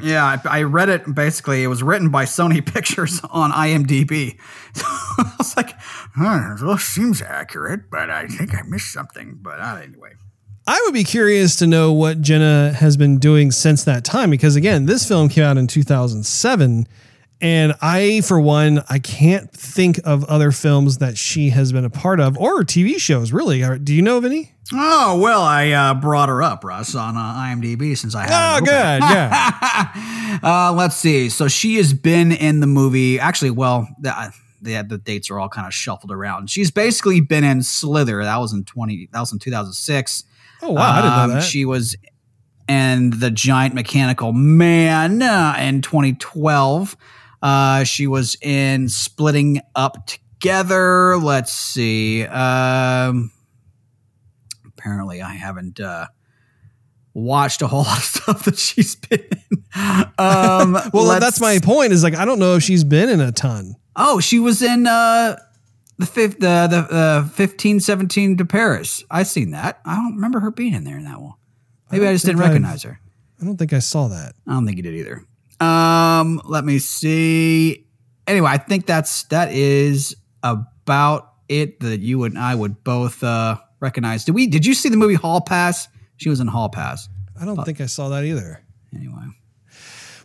Yeah, I, I read it basically. It was written by Sony Pictures on IMDb. So I was like, oh, this seems accurate, but I think I missed something. But uh, anyway. I would be curious to know what Jenna has been doing since that time because again, this film came out in 2007 and I for one, I can't think of other films that she has been a part of or TV shows really. Do you know of any? Oh well, I uh, brought her up, Russ, on uh, IMDb since I had. Oh, good, yeah. uh, let's see. So she has been in the movie. Actually, well, the, the, the dates are all kind of shuffled around. She's basically been in Slither. That was in twenty. That was in two thousand six. Oh wow, um, I didn't know um, that. She was in the Giant Mechanical Man uh, in twenty twelve. Uh, she was in Splitting Up Together. Let's see. Um, apparently I haven't uh, watched a whole lot of stuff that she's been in. Um, well, that's my point. Is like I don't know if she's been in a ton. Oh, she was in uh, the fifth, the the uh, fifteen seventeen to Paris. I seen that. I don't remember her being in there in that one. Maybe I, I just didn't recognize I've, her. I don't think I saw that. I don't think you did either. Um, let me see. Anyway, I think that's that is about it that you and I would both uh recognize. Did we? Did you see the movie Hall Pass? She was in Hall Pass. I don't but, think I saw that either. Anyway,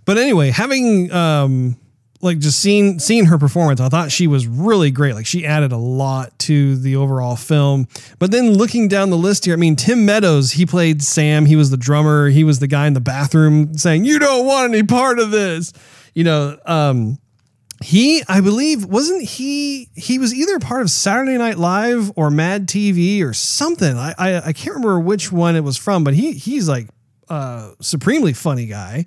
but anyway, having um like just seeing seeing her performance, I thought she was really great. Like she added a lot to the overall film. But then looking down the list here, I mean Tim Meadows, he played Sam. He was the drummer. He was the guy in the bathroom saying, "You don't want any part of this." You know, um, he i believe wasn't he he was either part of saturday night live or mad tv or something i i, I can't remember which one it was from but he he's like a supremely funny guy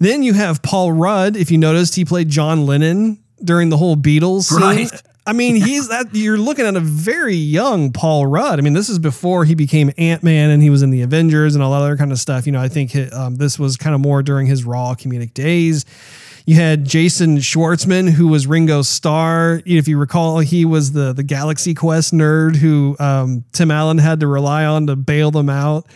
then you have paul rudd if you noticed he played john lennon during the whole beatles scene. right I mean, he's that you're looking at a very young Paul Rudd. I mean, this is before he became Ant Man and he was in the Avengers and all that other kind of stuff. You know, I think um, this was kind of more during his raw comedic days. You had Jason Schwartzman, who was Ringo Starr. If you recall, he was the the Galaxy Quest nerd who um, Tim Allen had to rely on to bail them out.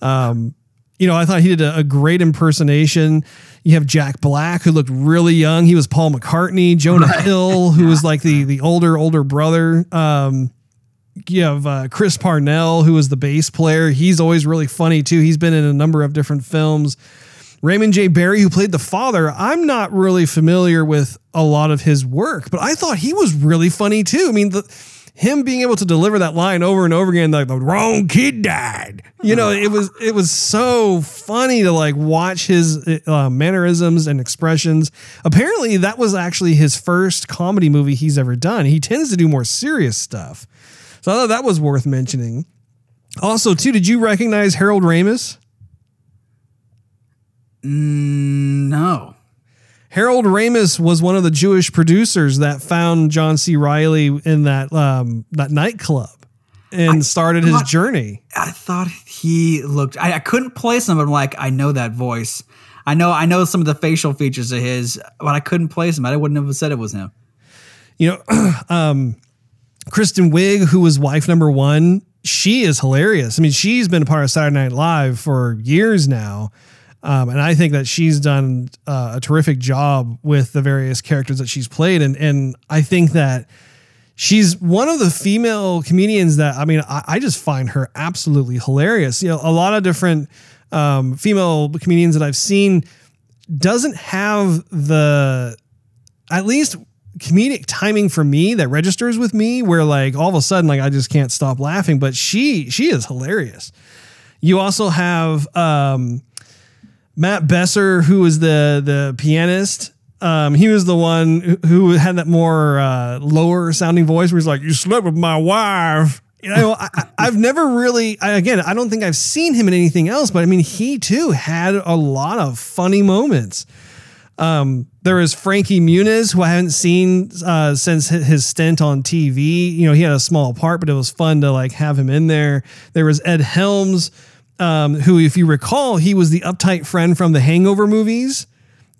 Um, you know, I thought he did a, a, great impersonation. You have Jack Black, who looked really young. He was Paul McCartney. Jonah right. Hill, who was like the the older older brother. Um, you have uh, Chris Parnell, who was the bass player. He's always really funny too. He's been in a number of different films. Raymond J. Barry, who played the father, I'm not really familiar with a lot of his work, but I thought he was really funny too. I mean, the, him being able to deliver that line over and over again, like the wrong kid died. You know, it was it was so funny to like watch his uh, mannerisms and expressions. Apparently, that was actually his first comedy movie he's ever done. He tends to do more serious stuff, so I thought that was worth mentioning. Also, too, did you recognize Harold Ramis? Mm, no. Harold Ramis was one of the Jewish producers that found John C. Reilly in that um, that nightclub and I started thought, his journey. I thought he looked. I, I, couldn't place him. I'm like, I know that voice. I know. I know some of the facial features of his, but I couldn't place him. I wouldn't have said it was him. You know, um, Kristen Wiig, who was wife number one, she is hilarious. I mean, she's been a part of Saturday Night Live for years now. Um, and I think that she's done uh, a terrific job with the various characters that she's played. And, and I think that she's one of the female comedians that, I mean, I, I just find her absolutely hilarious. You know, a lot of different um, female comedians that I've seen doesn't have the, at least comedic timing for me that registers with me where like all of a sudden like I just can't stop laughing but she she is hilarious. You also have um Matt Besser, who was the the pianist, um, he was the one who had that more uh, lower sounding voice where he's like, "You slept with my wife." You know, I, have never really, I, again, I don't think I've seen him in anything else, but I mean, he too had a lot of funny moments. Um, there was Frankie Muniz, who I haven't seen uh, since his stint on TV. You know, he had a small part, but it was fun to like have him in there. There was Ed Helms um, who, if you recall, he was the uptight friend from the Hangover movies.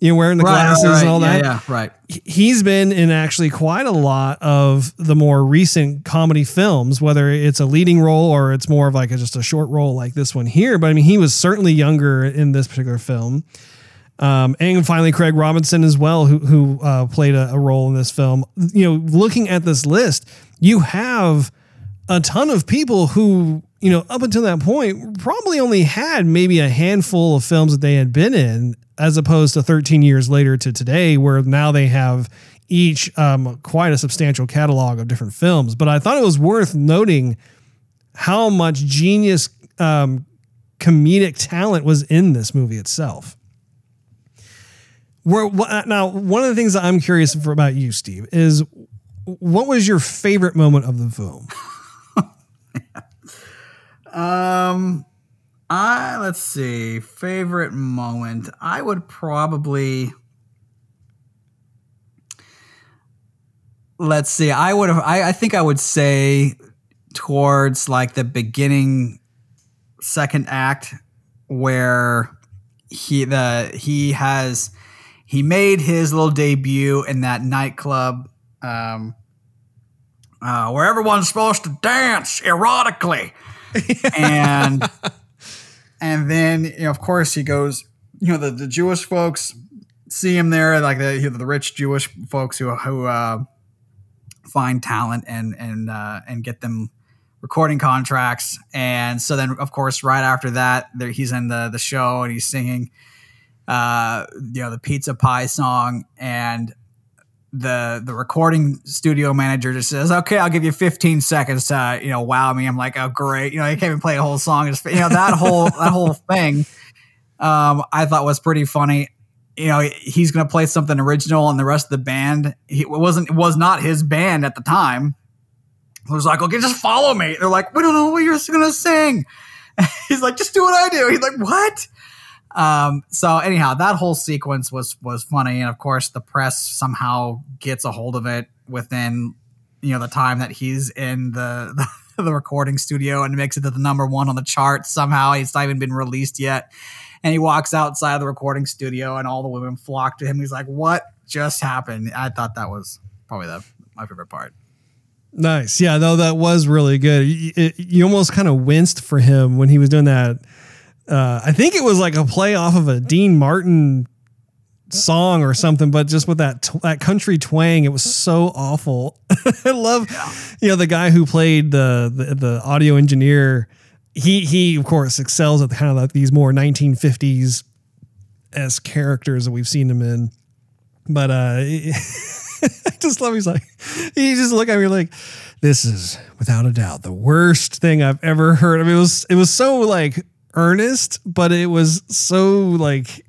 You know, wearing the right, glasses right, and all that. Yeah, yeah, right. He's been in actually quite a lot of the more recent comedy films, whether it's a leading role or it's more of like a, just a short role like this one here. But I mean, he was certainly younger in this particular film. Um, and finally, Craig Robinson as well, who who uh, played a, a role in this film. You know, looking at this list, you have a ton of people who you know, up until that point, probably only had maybe a handful of films that they had been in, as opposed to 13 years later to today, where now they have each um, quite a substantial catalog of different films. But I thought it was worth noting how much genius um, comedic talent was in this movie itself. Where, now, one of the things that I'm curious about you, Steve, is what was your favorite moment of the film? um, I let's see, favorite moment. I would probably let's see. I would have. I, I think I would say towards like the beginning, second act, where he the he has he made his little debut in that nightclub um, uh, where everyone's supposed to dance erotically, and and then you know, of course he goes. You know the, the Jewish folks see him there, like the you know, the rich Jewish folks who who uh, find talent and and uh, and get them recording contracts. And so then, of course, right after that, there, he's in the the show and he's singing, uh, you know, the pizza pie song, and the the recording studio manager just says, "Okay, I'll give you 15 seconds to you know wow me." I'm like, "Oh, great!" You know, you can't even play a whole song. Just you know that whole that whole thing. Um, I thought was pretty funny. You know, he's going to play something original, and the rest of the band he, it wasn't it was not his band at the time. It was like, "Okay, just follow me." They're like, "We don't know what you're going to sing." he's like, "Just do what I do." He's like, "What?" Um, so anyhow, that whole sequence was was funny, and of course, the press somehow gets a hold of it within you know the time that he's in the the, the recording studio and makes it to the number one on the chart. Somehow, it's not even been released yet, and he walks outside of the recording studio, and all the women flock to him. He's like, "What just happened?" I thought that was probably the my favorite part. Nice, yeah, though that was really good. You, you almost kind of winced for him when he was doing that uh, I think it was like a play off of a Dean Martin song or something, but just with that that country twang, it was so awful. I love, you know, the guy who played the, the, the audio engineer. He he of course excels at kind of like these more 1950s as characters that we've seen him in. But uh, I just love. He's like, he just look at me like, this is without a doubt the worst thing I've ever heard. I mean, it was it was so like earnest, but it was so like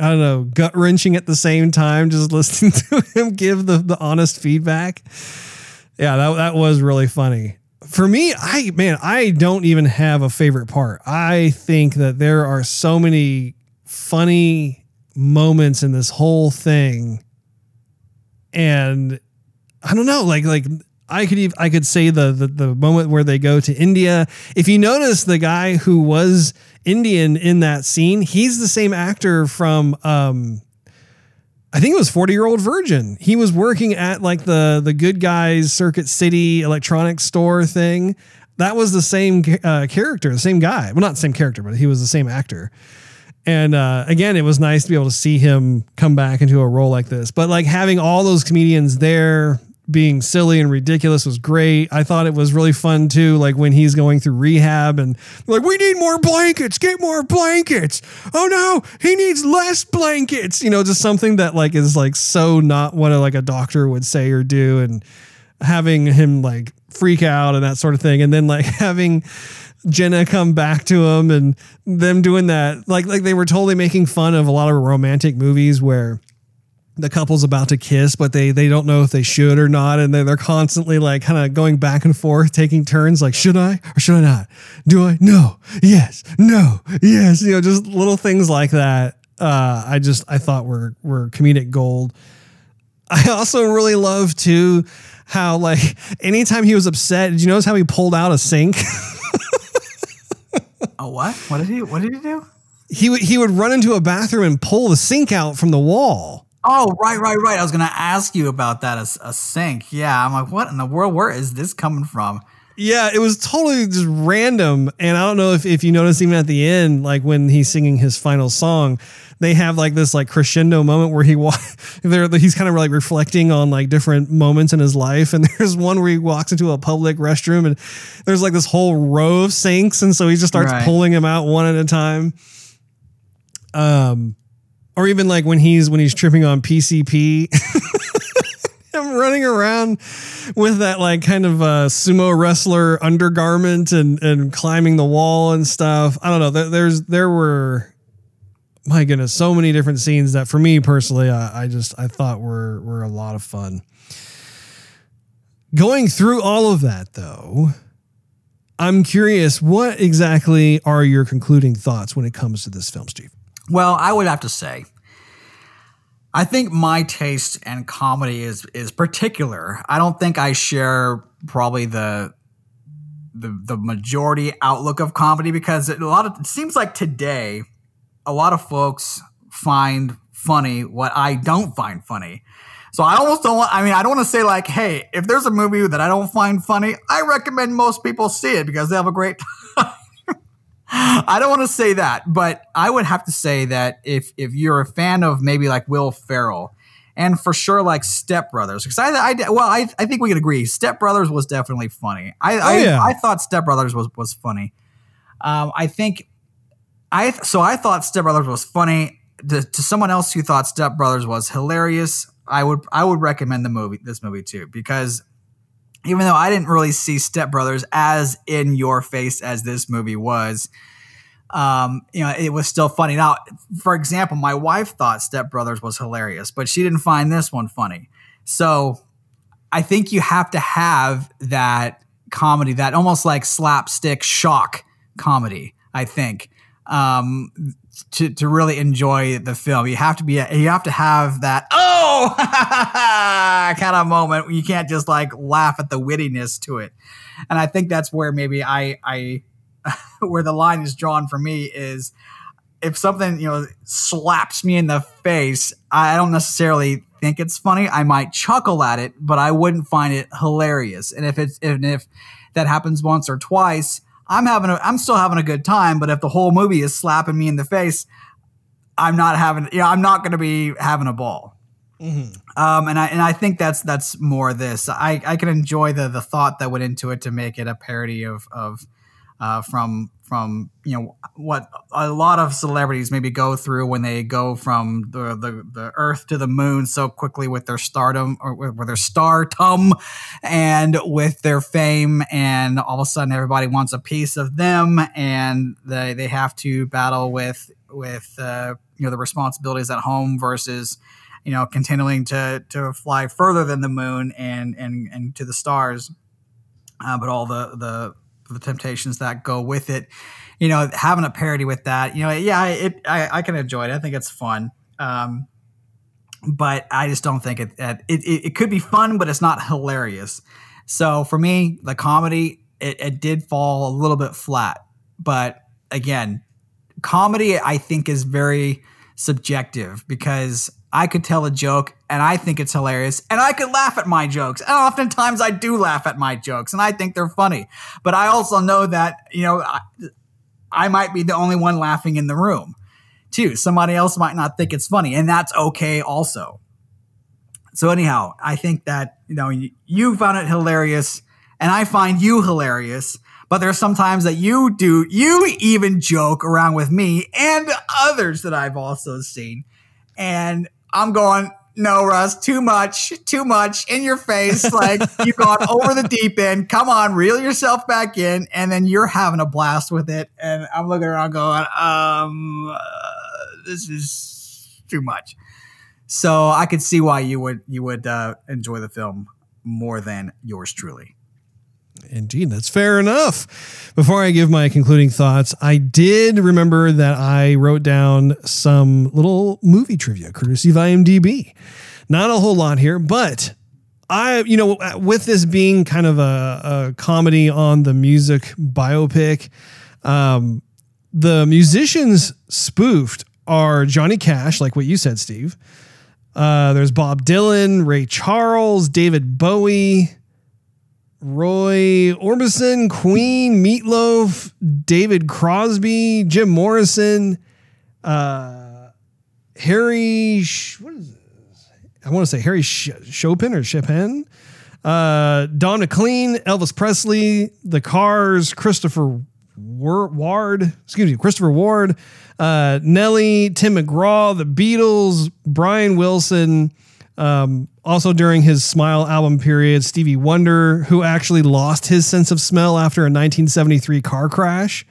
I don't know, gut wrenching at the same time, just listening to him give the, the honest feedback. Yeah, that, that was really funny. For me, I man, I don't even have a favorite part. I think that there are so many funny moments in this whole thing. And I don't know, like like I could even, I could say the, the the moment where they go to India. If you notice, the guy who was Indian in that scene, he's the same actor from um, I think it was 40 year old virgin. He was working at like the the good guys Circuit City electronics store thing. That was the same uh, character, the same guy. Well, not the same character, but he was the same actor. And uh, again, it was nice to be able to see him come back into a role like this. But like having all those comedians there, being silly and ridiculous was great. I thought it was really fun too, like when he's going through rehab and like, we need more blankets, get more blankets. Oh no, he needs less blankets. You know, just something that like is like so not what a, like a doctor would say or do, and having him like freak out and that sort of thing, and then like having. Jenna come back to him and them doing that like like they were totally making fun of a lot of romantic movies where the couple's about to kiss, but they they don't know if they should or not, and they're, they're constantly like kind of going back and forth, taking turns, like should I or should I not? Do I? No. Yes. No. Yes. You know, just little things like that. Uh, I just I thought were were comedic gold. I also really love too how like anytime he was upset, did you notice how he pulled out a sink? a what? What did he? What did he do? He would he would run into a bathroom and pull the sink out from the wall. Oh, right, right, right. I was going to ask you about that as a sink. Yeah, I'm like, what in the world? Where is this coming from? Yeah, it was totally just random. And I don't know if, if you notice even at the end, like when he's singing his final song, they have like this like crescendo moment where he wa- there he's kind of like reflecting on like different moments in his life. And there's one where he walks into a public restroom and there's like this whole row of sinks, and so he just starts Right. pulling them out one at a time. Um, or even like when he's when he's tripping on PCP. him running around with that like kind of uh, sumo wrestler undergarment and and climbing the wall and stuff. I don't know. There, there's there were my goodness, so many different scenes that for me personally, I, I just I thought were were a lot of fun. Going through all of that though, I'm curious, what exactly are your concluding thoughts when it comes to this film, Steve? Well, I would have to say, I think my taste and comedy is is particular. I don't think I share probably the the the majority outlook of comedy because it, a lot of it seems like today, a lot of folks find funny what I don't find funny. So I almost don't want. I mean, I don't want to say like, hey, if there's a movie that I don't find funny, I recommend most people see it because they have a great time. I don't want to say that, but I would have to say that if if you're a fan of maybe like Will Ferrell, and for sure like Step Brothers, because I, I well I, I think we can agree Step Brothers was definitely funny. I I, yeah. I thought Step Brothers was was funny. Um, I think I so I thought Step Brothers was funny. To, to someone else who thought Step Brothers was hilarious, I would I would recommend the movie this movie too because even though I didn't really see Step Brothers as in your face as this movie was, um, you know, it was still funny. Now, for example, my wife thought Step Brothers was hilarious, but she didn't find this one funny. So I think you have to have that comedy, that almost like slapstick shock comedy, I think. Um, to, to really enjoy the film, you have to be you have to have that oh kind of moment. You can't just like laugh at the wittiness to it, and I think that's where maybe I I where the line is drawn for me is if something you know slaps me in the face, I don't necessarily think it's funny. I might chuckle at it, but I wouldn't find it hilarious. And if it's and if that happens once or twice, I'm having a I'm still having a good time. But if the whole movie is slapping me in the face, I'm not having you know I'm not going to be having a ball. Um, and I and I think that's that's more this. I, I can enjoy the the thought that went into it to make it a parody of of uh, from from you know what a lot of celebrities maybe go through when they go from the the, the Earth to the Moon so quickly with their stardom or with their stardom and with their fame, and all of a sudden everybody wants a piece of them, and they they have to battle with with uh, you know the responsibilities at home versus you know, continuing to to fly further than the moon and and and to the stars, uh, but all the the the temptations that go with it. You know, having a parody with that, you know, yeah, it I, I can enjoy it. I think it's fun. Um, but I just don't think it, it it it could be fun, but it's not hilarious. So for me, the comedy it, it did fall a little bit flat. But again, comedy I think is very subjective because I could tell a joke and I think it's hilarious and I could laugh at my jokes. And oftentimes I do laugh at my jokes and I think they're funny. But I also know that, you know, I, I might be the only one laughing in the room too. Somebody else might not think it's funny and that's okay also. So anyhow, I think that, you know, you, found it hilarious and I find you hilarious. But there's sometimes that you do, you even joke around with me and others that I've also seen. And I'm going, no, Russ, too much, too much in your face. Like you've gone over the deep end. Come on, reel yourself back in. And then you're having a blast with it. And I'm looking around going, um, uh, this is too much. So I could see why you would, you would, uh, enjoy the film more than yours truly. Indeed, that's fair enough. Before I give my concluding thoughts, I did remember that I wrote down some little movie trivia courtesy of IMDb. Not a whole lot here, but I, you know, with this being kind of a, a comedy on the music biopic, um, the musicians spoofed are Johnny Cash, like what you said, Steve. Uh, there's Bob Dylan, Ray Charles, David Bowie, Roy Orbison, Queen, Meatloaf, David Crosby, Jim Morrison, uh, Harry. Sh- what is this? I want to say Harry Sh- Chopin or Chopin. Uh, Don McLean, Elvis Presley, The Cars, Christopher Ward, excuse me, Christopher Ward, uh, Nelly, Tim McGraw, The Beatles, Brian Wilson. Um, also during his Smile album period, Stevie Wonder, who actually lost his sense of smell after a 1973 car crash.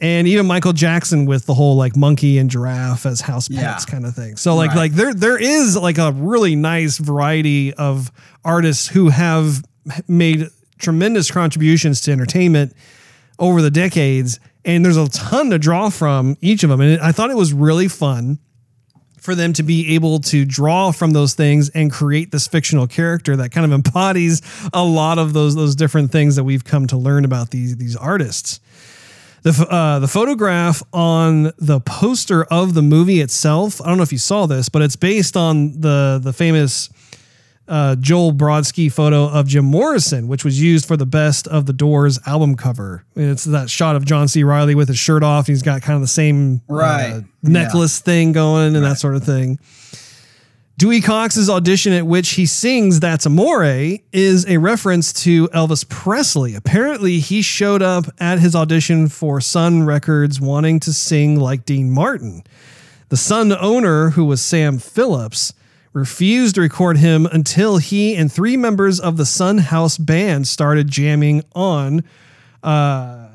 And even Michael Jackson with the whole like monkey and giraffe as house pets Yeah. kind of thing. So like Right. like there there is like a really nice variety of artists who have made tremendous contributions to entertainment over the decades and there's a ton to draw from each of them and I thought it was really fun for them to be able to draw from those things and create this fictional character that kind of embodies a lot of those those different things that we've come to learn about these these artists. The, uh, the photograph on the poster of the movie itself, I don't know if you saw this, but it's based on the the famous uh, Joel Brodsky photo of Jim Morrison, which was used for the Best of the Doors album cover. It's that shot of John C. Reilly with his shirt off. He's got kind of the same uh, Right. necklace thing going and that sort of thing. Dewey Cox's audition at which he sings That's Amore is a reference to Elvis Presley. Apparently, he showed up at his audition for Sun Records wanting to sing like Dean Martin. The Sun owner, who was Sam Phillips, refused to record him until he and three members of the Sun House band started jamming on uh,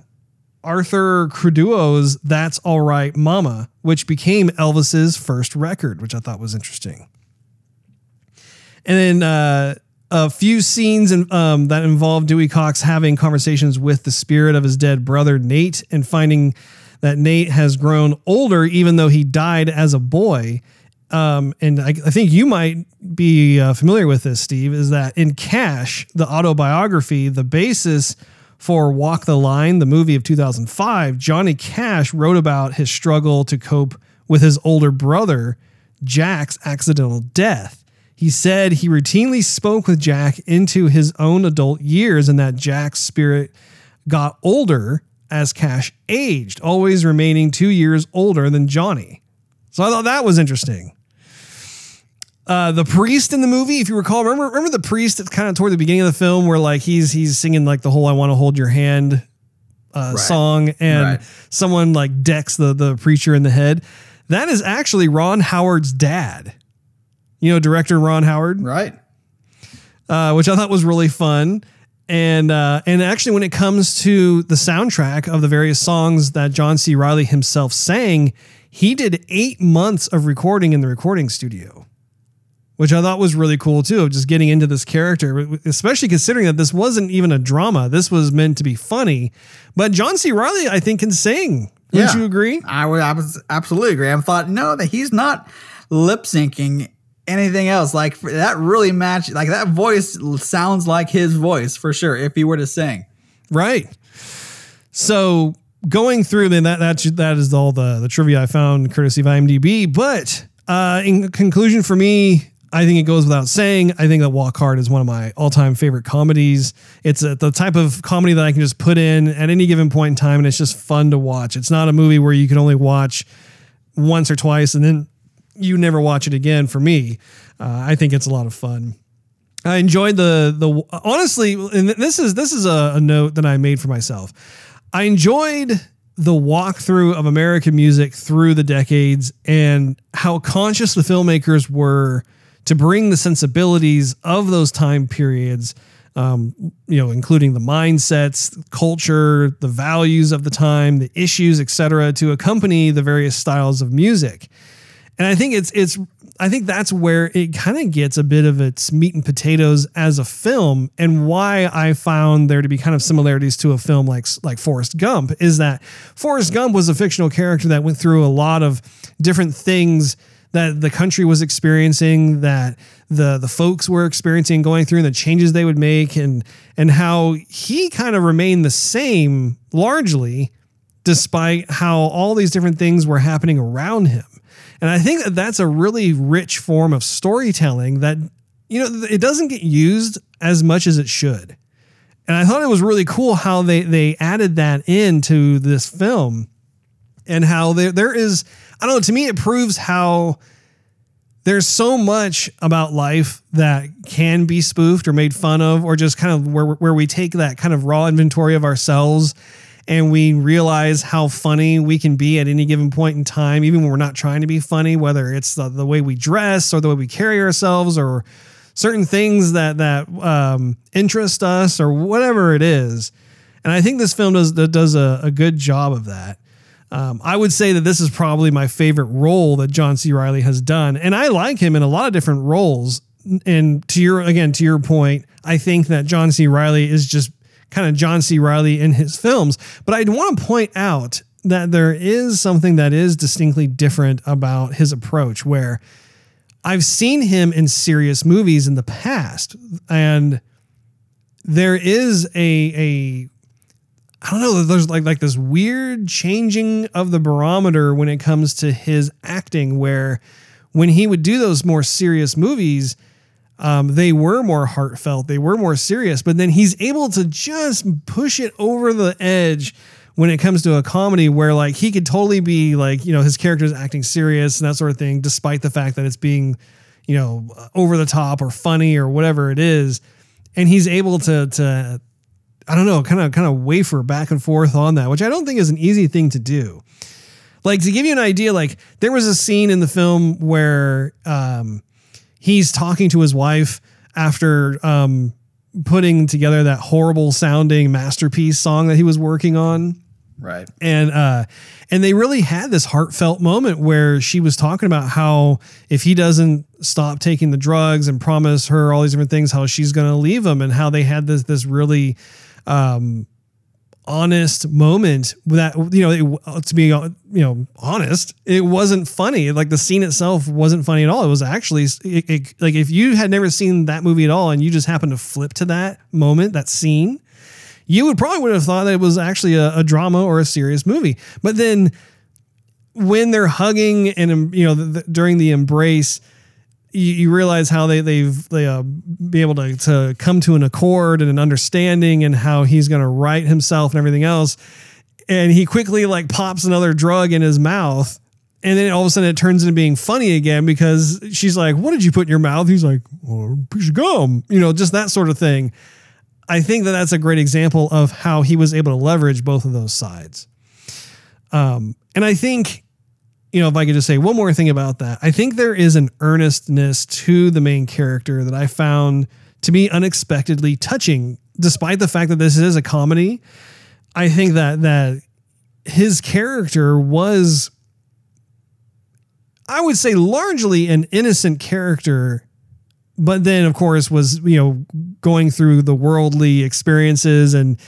Arthur Crudup's That's All Right Mama, which became Elvis's first record, which I thought was interesting. And then uh, a few scenes in, um, that involve Dewey Cox having conversations with the spirit of his dead brother, Nate, and finding that Nate has grown older, even though he died as a boy. Um, and I, I think you might be uh, familiar with this, Steve, is that in Cash, the autobiography, the basis for Walk the Line, the movie of 2005, Johnny Cash wrote about his struggle to cope with his older brother, Jack's accidental death. He said he routinely spoke with Jack into his own adult years and that Jack's spirit got older as Cash aged, always remaining two years older than Johnny. So I thought that was interesting. Uh, the priest in the movie, if you recall, remember remember the priest that's kind of toward the beginning of the film where like he's he's singing like the whole "I Want to Hold Your Hand" uh, Right. song, and Right. someone like decks the the preacher in the head. That is actually Ron Howard's dad. You know, director Ron Howard Right. uh, which I thought was really fun. And uh, and actually, when it comes to the soundtrack of the various songs that John C. Reilly himself sang, he did eight months of recording in the recording studio, which I thought was really cool too. Of just getting into this character, especially considering that this wasn't even a drama. This was meant to be funny. But John C. Reilly, I think, can sing. Wouldn't Yeah. you agree? I would abs- absolutely agree. I thought no, that he's not lip syncing anything else. Like that really match. Like that voice sounds like his voice for sure. If he were to sing, Right. So going through then that that that is all the the trivia I found courtesy of IMDb. But uh, in conclusion, for me, I think it goes without saying. I think that Walk Hard is one of my all time favorite comedies. It's a, the type of comedy that I can just put in at any given point in time, and it's just fun to watch. It's not a movie where you can only watch once or twice and then you never watch it again. For me, uh, I think it's a lot of fun. I enjoyed the the honestly, and this is this is a, a note that I made for myself. I enjoyed the walkthrough of American music through the decades and how conscious the filmmakers were to bring the sensibilities of those time periods, um, you know, including the mindsets, culture, the values of the time, the issues, etc., to accompany the various styles of music. And I think it's it's I think that's where it kind of gets a bit of its meat and potatoes as a film, and why I found there to be kind of similarities to a film like like Forrest Gump is that Forrest Gump was a fictional character that went through a lot of different things that the country was experiencing, that the the folks were experiencing, going through, and the changes they would make, and and how he kind of remained the same largely, despite how all these different things were happening around him. And I think that that's a really rich form of storytelling that, you know, it doesn't get used as much as it should. and I thought it was really cool how they they added that into this film, and how there there is I don't know to me it proves how there's so much about life that can be spoofed or made fun of, or just kind of where where we take that kind of raw inventory of ourselves and we realize how funny we can be at any given point in time, even when we're not trying to be funny, whether it's the, the way we dress or the way we carry ourselves or certain things that that um, interest us or whatever it is. And I think this film does does a, a good job of that. Um, I would say that this is probably my favorite role that John C. Reilly has done, and I like him in a lot of different roles. And to your again to your point, I think that John C. Reilly is just kind of John C. Reilly in his films. But I want to point out that there is something that is distinctly different about his approach, where I've seen him in serious movies in the past, and there is a a I don't know. There's like like this weird changing of the barometer when it comes to his acting, where when he would do those more serious movies, um, they were more heartfelt, they were more serious. But then he's able to just push it over the edge when it comes to a comedy, where like he could totally be like you know his character's acting serious and that sort of thing, despite the fact that it's being you know over the top or funny or whatever it is, and he's able to to I don't know, kind of kind of wafer back and forth on that, which I don't think is an easy thing to do. Like to give you an idea, like there was a scene in the film where um, he's talking to his wife after um, putting together that horrible sounding masterpiece song that he was working on. Right. And uh and they really had this heartfelt moment where she was talking about how if he doesn't stop taking the drugs and promise her all these different things, how she's going to leave him, and how they had this this really um, honest moment that you know it, uh, to be uh, you know honest it wasn't funny. Like the scene itself wasn't funny at all. It was actually it, it, like if you had never seen that movie at all and you just happened to flip to that moment that scene you would probably would have thought that it was actually a, a drama or a serious movie. But then when they're hugging and um, you know the, the, during the embrace you, you realize how they they've they uh, be able to to come to an accord and an understanding and how he's going to right himself and everything else. And he quickly like pops another drug in his mouth and then all of a sudden it turns into being funny again because she's like what did you put in your mouth? He's like well, a piece of gum you know just that sort of thing. I think that that's a great example of how he was able to leverage both of those sides. Um, and i think you know, if I could just say one more thing about that, I think there is an earnestness to the main character that I found to be unexpectedly touching, despite the fact that this is a comedy. I think that that his character was, I would say, largely an innocent character, but then of course was you know going through the worldly experiences and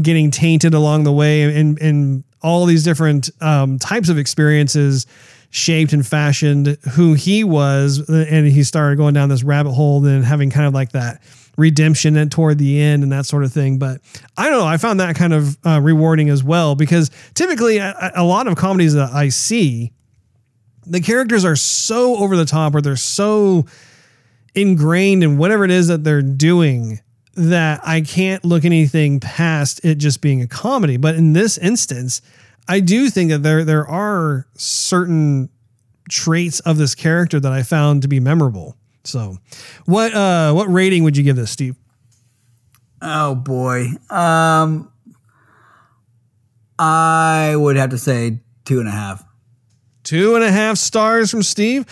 getting tainted along the way and and all these different um, types of experiences shaped and fashioned who he was and he started going down this rabbit hole and having kind of like that redemption and toward the end and that sort of thing. But i don't know i found that kind of uh, rewarding as well because typically a, a lot of comedies that i see the characters are so over the top or they're so ingrained in whatever it is that they're doing that I can't look anything past it just being a comedy. But in this instance, I do think that there there are certain traits of this character that I found to be memorable. So, what uh what rating would you give this, Steve? Oh boy. Um I would have to say two and a half. Two and a half stars from Steve.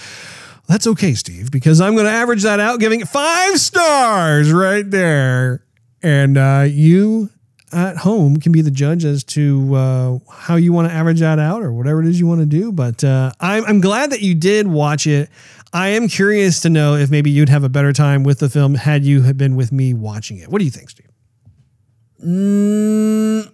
That's okay, Steve, because I'm going to average that out, giving it five stars right there. And uh, you at home can be the judge as to uh, how you want to average that out or whatever it is you want to do. But uh, I'm, I'm glad that you did watch it. I am curious to know if maybe you'd have a better time with the film had you have been with me watching it. What do you think, Steve? Mm,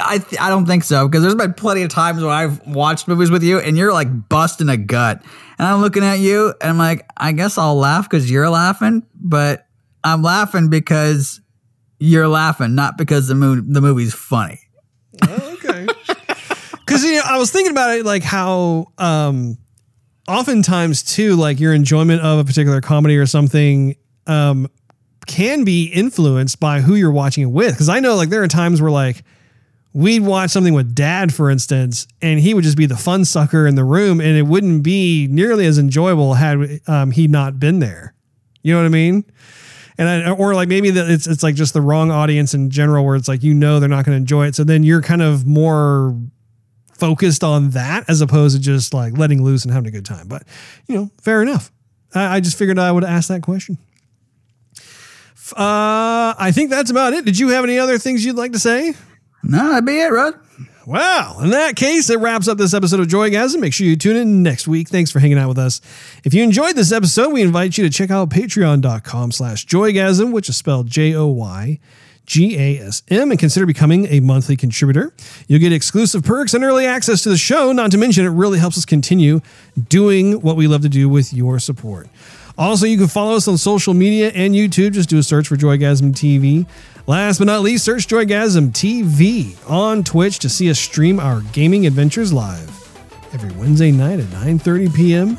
I th- I don't think so because there's been plenty of times when I've watched movies with you and you're like busting a gut, and I'm looking at you and I'm like, I guess I'll laugh because you're laughing, but I'm laughing because you're laughing, not because the mo- the movie's funny. Oh, okay. Because you know, I was thinking about it like how um, oftentimes too, like your enjoyment of a particular comedy or something um, can be influenced by who you're watching it with. Because I know like there are times where like we'd watch something with dad, for instance, and he would just be the fun sucker in the room, and it wouldn't be nearly as enjoyable had um, he not been there. You know what I mean? And I, or like maybe it's it's like just the wrong audience in general, where it's like you know they're not going to enjoy it, so then you're kind of more focused on that as opposed to just like letting loose and having a good time. But you know, fair enough. I, I just figured I would ask that question. Uh, I think that's about it. Did you have any other things you'd like to say? No, that'd be it, Rod. Well, in that case, it wraps up this episode of Joygasm. Make sure you tune in next week. Thanks for hanging out with us. If you enjoyed this episode, we invite you to check out patreon.com slash joygasm, which is spelled J-O-Y. G-A-S-M and consider becoming a monthly contributor. You'll get exclusive perks and early access to the show. Not to mention, it really helps us continue doing what we love to do with your support. Also, you can follow us on social media and YouTube. Just do a search for Joygasm TV. Last but not least, search Joygasm TV on Twitch to see us stream our gaming adventures live every Wednesday night at 9:30 p.m.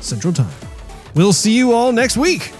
Central Time. We'll see you all next week.